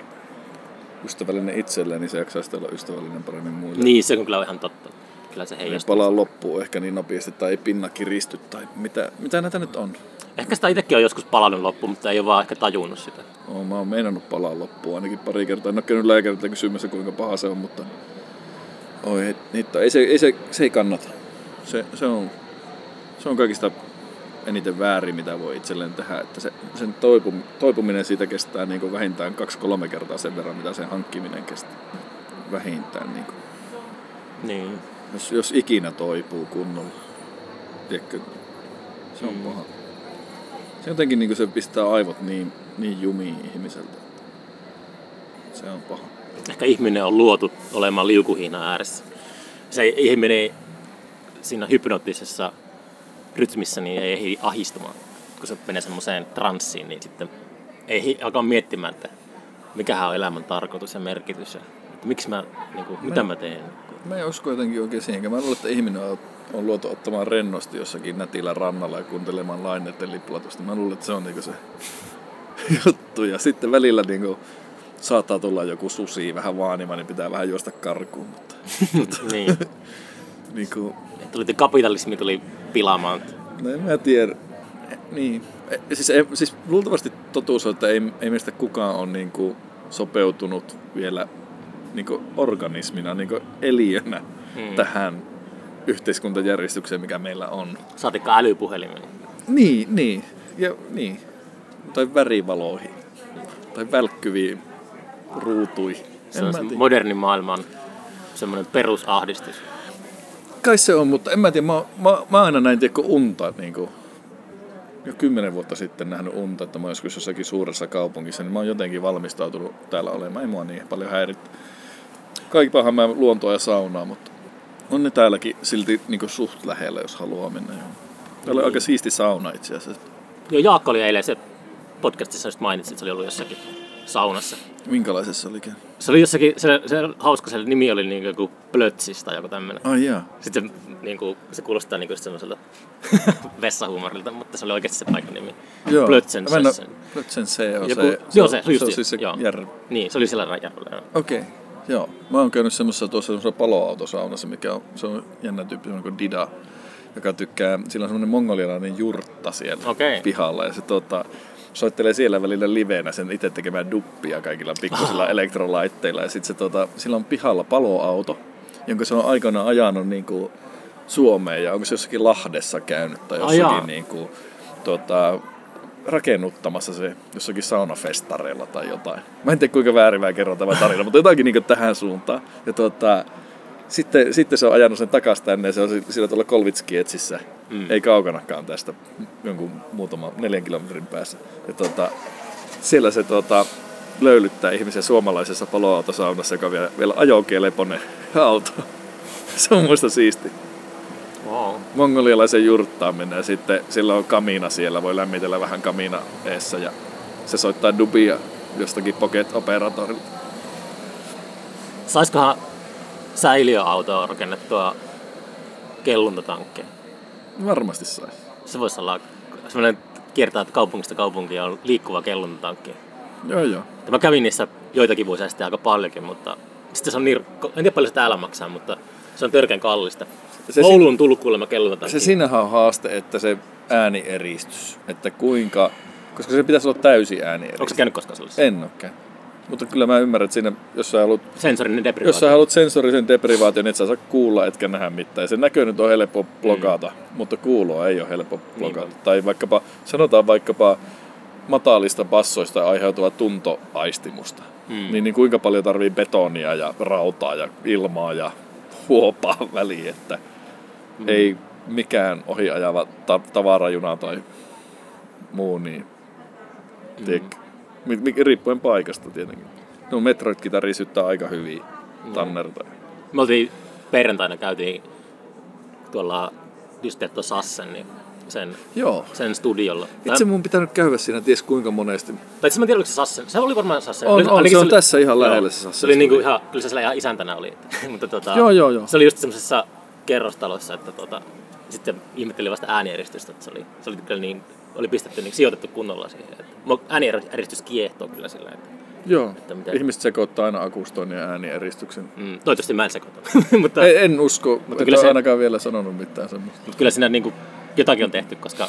B: ystävällinen itselleen, niin se jaksaa olla ystävällinen paremmin muille.
A: Niin, se on kyllä ihan totta. Kyllä se
B: Ei
A: heijastuu.
B: palaa loppuun ehkä niin nopeasti tai ei pinna kiristy tai mitä, mitä näitä nyt on.
A: Ehkä sitä itsekin on joskus palannut loppuun, mutta ei ole vaan ehkä tajunnut sitä.
B: Oon, mä oon meinannut palaa loppuun ainakin pari kertaa. En ole käynyt lääkäriltä kysymässä kuinka paha se on, mutta oi, niitä, ei, se, ei se, se ei kannata. Se, se, on, se on kaikista eniten väärin, mitä voi itselleen tehdä. Että se, sen toipum, toipuminen siitä kestää niin vähintään kaksi-kolme kertaa sen verran, mitä sen hankkiminen kestää. Vähintään. Niin kuin.
A: Niin.
B: Jos, jos ikinä toipuu kunnolla. Tiedätkö? Se on
A: Mm.
B: paha. Se jotenkin niin se pistää aivot niin, niin jumiin ihmiseltä. Se on paha.
A: Ehkä ihminen on luotu olemaan liukuhihnan ääressä. Se ihminen siinä hypnoottisessa rytmissä niin ei ehdi ahistumaan. Kun se menee semmoiseen transsiin, niin sitten ei alkaa miettimään, että mikähän on elämän tarkoitus ja merkitys. Ja, että miksi mä, niin kuin, mitä mä teen.
B: Mä en usko jotenkin oikein siihen. Mä luulen, että ihminen on, on luotu ottamaan rennosti jossakin nätillä rannalla ja kuuntelemaan laineiden liplatusta. Mä luulen, että se on niinku se juttu. Ja sitten välillä niinku saattaa tulla joku susi vähän vaanima, niin pitää vähän juosta karkuun. Mutta
A: niin.
B: niinku,
A: Tuli kapitalismi tuli pilaamaan.
B: No en mä tiedä. Niin. E- Siis, ei, siis luultavasti totuus on, että ei, ei meistä kukaan ole niinku sopeutunut vielä niinku organismina, niinku eliönä mm. tähän yhteiskuntajärjestykseen, mikä meillä on.
A: Saatikka älypuhelimen.
B: Niin, niin. Ja, niin. Tai värivaloihin. Tai välkkyviin ruutui.
A: Se on se modernin maailman semmoinen perusahdistus.
B: Kai se on, mutta en mä tiedä, mä, mä, mä aina näin tiedä, unta, niin kuin, jo kymmenen vuotta sitten nähnyt unta, että mä joskus jossakin suuressa kaupungissa, niin mä oon jotenkin valmistautunut täällä olemaan. Ei mua niin paljon häirittä. Kaikipahan mä luontoa ja saunaa, mutta on ne täälläkin silti niin suht lähellä, jos haluaa mennä. Täällä on aika siisti sauna itse asiassa.
A: Joo, Jaakko oli eilen se podcastissa just mainitsi, että se oli ollut jossakin saunassa.
B: Minkälaisessa olikin?
A: Se oli jossakin, se, se hauska, se nimi oli niin joku Plötsistä tai joku tämmöinen.
B: Ai jaa.
A: Sitten se, niin kuin, se kuulostaa niin semmoiselta vessahuumorilta, mutta se oli oikeasti se paikan nimi.
B: Joo.
A: Plötsen.
B: Oo- Plötsen se on
A: Joku,
B: se.
A: joo, se, se, just
B: se on
A: se,
B: siis se
A: joo.
B: järvi.
A: Niin, se oli siellä järvellä.
B: Okei, okay. joo. Mä oon käynyt semmoisessa tuossa semmoisessa paloautosaunassa, mikä on, se on jännä tyyppi, semmoinen kuin Dida, joka tykkää, sillä on semmoinen mongolialainen jurtta siellä
A: Okei.
B: pihalla ja se tota, soittelee siellä välillä liveenä sen itse tekemään duppia kaikilla pikkusilla elektrolaitteilla ja sitten se tota, sillä on pihalla paloauto, jonka se on aikoinaan ajanut niin kuin Suomeen ja onko se jossakin Lahdessa käynyt tai jossakin niin kuin, tota, rakennuttamassa se jossakin saunafestareilla tai jotain. Mä en tiedä kuinka väärin mä kerron tämä tarina, mutta jotakin niin tähän suuntaan. Ja tota, sitten, sitten se on ajanut sen takas tänne ja se on si- sillä tuolla Kolvitskietsissä. Mm. Ei kaukanakaan tästä, jonkun muutama neljän kilometrin päässä. Ja tota, siellä se tota, löylyttää ihmisiä suomalaisessa paloautosaunassa, joka vielä, vielä ajokeleponen auto. Se on muista siisti.
A: Wow.
B: Mongolialaisen jurttaan mennään ja sitten sillä on kamina siellä, voi lämmitellä vähän kamina eessä ja se soittaa dubia jostakin pocket-operatorilla.
A: Saiskohan säiliöautoa rakennettua kelluntatankkeen?
B: Varmasti saisi.
A: Se voisi olla semmoinen kiertää kaupungista kaupunkiin ja on liikkuva kelluntankki.
B: Joo, joo.
A: Ja mä kävin niissä joitakin vuosia sitten aika paljonkin, mutta sitten se on niin, en tiedä paljon se täällä maksaa, mutta se on törkeän kallista.
B: Se
A: Ouluun on tullut kuulemma kelluntatankkeen.
B: Se siinähän on haaste, että se äänieristys, että kuinka, koska se pitäisi olla täysi äänieristys.
A: Onko se käynyt koskaan sellaisessa?
B: En ole käynyt. Mutta kyllä mä ymmärrän, että siinä, jos sä haluat,
A: Sensorinen deprivaatio.
B: jos sä haluat sensorisen deprivaation, niin et sä saa kuulla etkä nähdä mitään. Ja se näkö nyt on helppo blokata, mm. mutta kuuloa ei ole helppo blokata.
A: Niin.
B: Tai vaikkapa, sanotaan vaikkapa matalista bassoista aiheutuva tuntoaistimusta. Mm. Niin, niin kuinka paljon tarvii betonia ja rautaa ja ilmaa ja huopaa väliin, että mm. ei mikään ohi ajava ta- tavarajuna tai muu, niin mi- riippuen paikasta tietenkin. No Metroid-kitari syttää aika hyvin tannerta.
A: Me oltiin perjantaina käytiin tuolla Dystetto Sassen, niin sen,
B: Joo.
A: sen studiolla.
B: Itse mun pitänyt käydä siinä ties kuinka monesti.
A: Tai itse mä en tiedä, oliko se Sassen. Se oli varmaan Sassen.
B: On,
A: Oli-
B: on,
A: ainakin
B: se on
A: oli-
B: tässä ihan lähellä se Sassen
A: Se oli niinku ihan, kyllä se siellä ihan isäntänä oli. mutta tota,
B: Joo, joo, joo.
A: Se oli just semmoisessa kerrostalossa, että tota, sitten ihmettelin vasta äänieristystä, että se oli, se oli kyllä niin, oli pistetty niin sijoitettu kunnolla siihen. Että äänieristys kiehtoo kyllä sillä, että
B: Joo.
A: miten-
B: Ihmiset sekoittaa aina akustoinnin ja äänieristuksen.
A: mm, toivottavasti mä en sekoita. mutta,
B: Ei, en usko, mutta
A: kyllä se-
B: ainakaan vielä sanonut mitään semmoista.
A: mutta kyllä siinä niin kuin, jotakin on tehty, koska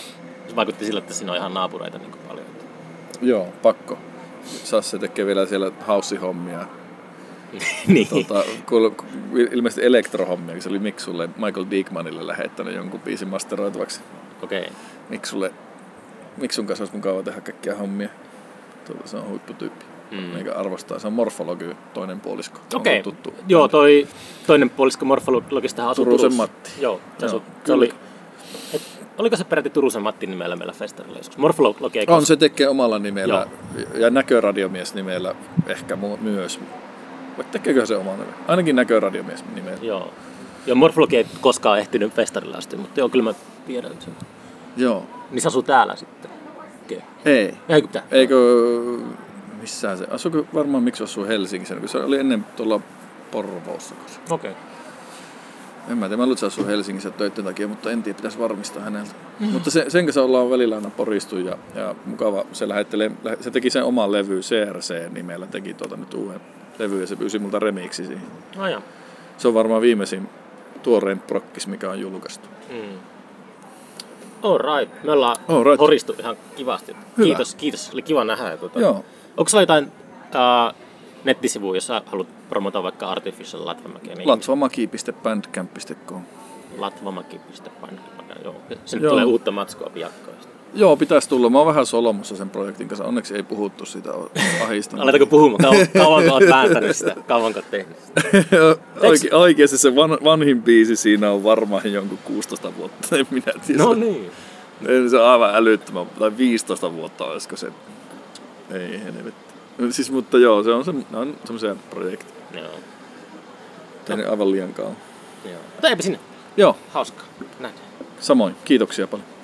A: se vaikutti sillä, että siinä on ihan naapureita niin kuin paljon.
B: Joo, pakko. Sasse tekee vielä siellä house-hommia.
A: niin.
B: Tota, kuul, ilmeisesti elektrohommia, se oli Miksulle, Michael Diekmanille lähettänyt jonkun biisin masteroitavaksi.
A: Okei. Okay.
B: Miksulle, Miksun kanssa olisi mukava tehdä kaikkia hommia. Tuota, se on huipputyyppi.
A: Mm.
B: Eikä arvostaa. Se on morfologi, toinen puolisko.
A: Okei.
B: tuttu.
A: Joo, toi toinen puolisko morfologista asuu
B: Turusen
A: Turussa.
B: Matti.
A: Joo, se,
B: Joo,
A: asuu, se oli, et, oliko se peräti Turusen Matti nimellä meillä festarilla joskus? Morfologi ei
B: On, se tekee omalla nimellä ja näköradiomies nimellä ehkä mu- myös. Vai tekeekö se omalla nimellä? Ainakin näköradiomies nimellä.
A: Joo. Ja morfologi ei koskaan ehtinyt festarilla asti, mutta joo, kyllä mä tiedän sen.
B: Joo.
A: Niin se asuu täällä sitten. Okei.
B: Ei.
A: Eikö pitää?
B: Eikö, missään se, asuuko varmaan miksi asuu Helsingissä, kun se oli ennen tuolla Porvoossa.
A: Okei. Okay.
B: En mä tiedä, mä luulen, että se asuu Helsingissä töiden takia, mutta en tiedä, pitäisi varmistaa häneltä. Mm. Mutta se, sen kanssa ollaan välillä aina poristu ja, ja mukava, se lähettelee, lähe- se teki sen oman levy CRC-nimellä, teki tuota nyt uuden levy ja se pyysi multa remiksi siihen.
A: Joo.
B: Se on varmaan viimeisin tuorein prokkis, mikä on julkaistu.
A: Mm. All right. Me ollaan
B: All right.
A: horistu ihan kivasti.
B: Hyvä.
A: Kiitos, kiitos. Oli kiva nähdä. Tuota,
B: Joo.
A: Onko sulla jotain äh, nettisivu, jos haluat promota vaikka Artificial Latvamäkeä, niin
B: Latvamaki.bandcamp.com
A: latvamaki.pan. Joo. Sinne
B: Joo.
A: tulee uutta matskua piakkoin.
B: Joo, pitäisi tulla. Mä oon vähän solomussa sen projektin kanssa. Onneksi ei puhuttu sitä ahista.
A: Aletaanko puhumaan? Kauan, kauanko oot vääntänyt sitä? Kauanko oot tehnyt sitä?
B: Oike, oikeasti se van, vanhin biisi siinä on varmaan jonkun 16 vuotta. En minä tiedä.
A: No niin.
B: Se on aivan älyttömän. Tai 15 vuotta olisiko se. Ei helvetti. Siis, mutta joo, se on, se, on semmoisia projekteja.
A: Joo.
B: Tehnyt aivan liian kauan.
A: Joo. Mutta eipä sinne.
B: Joo,
A: Hauskaa. Näin.
B: samoin. Kiitoksia paljon.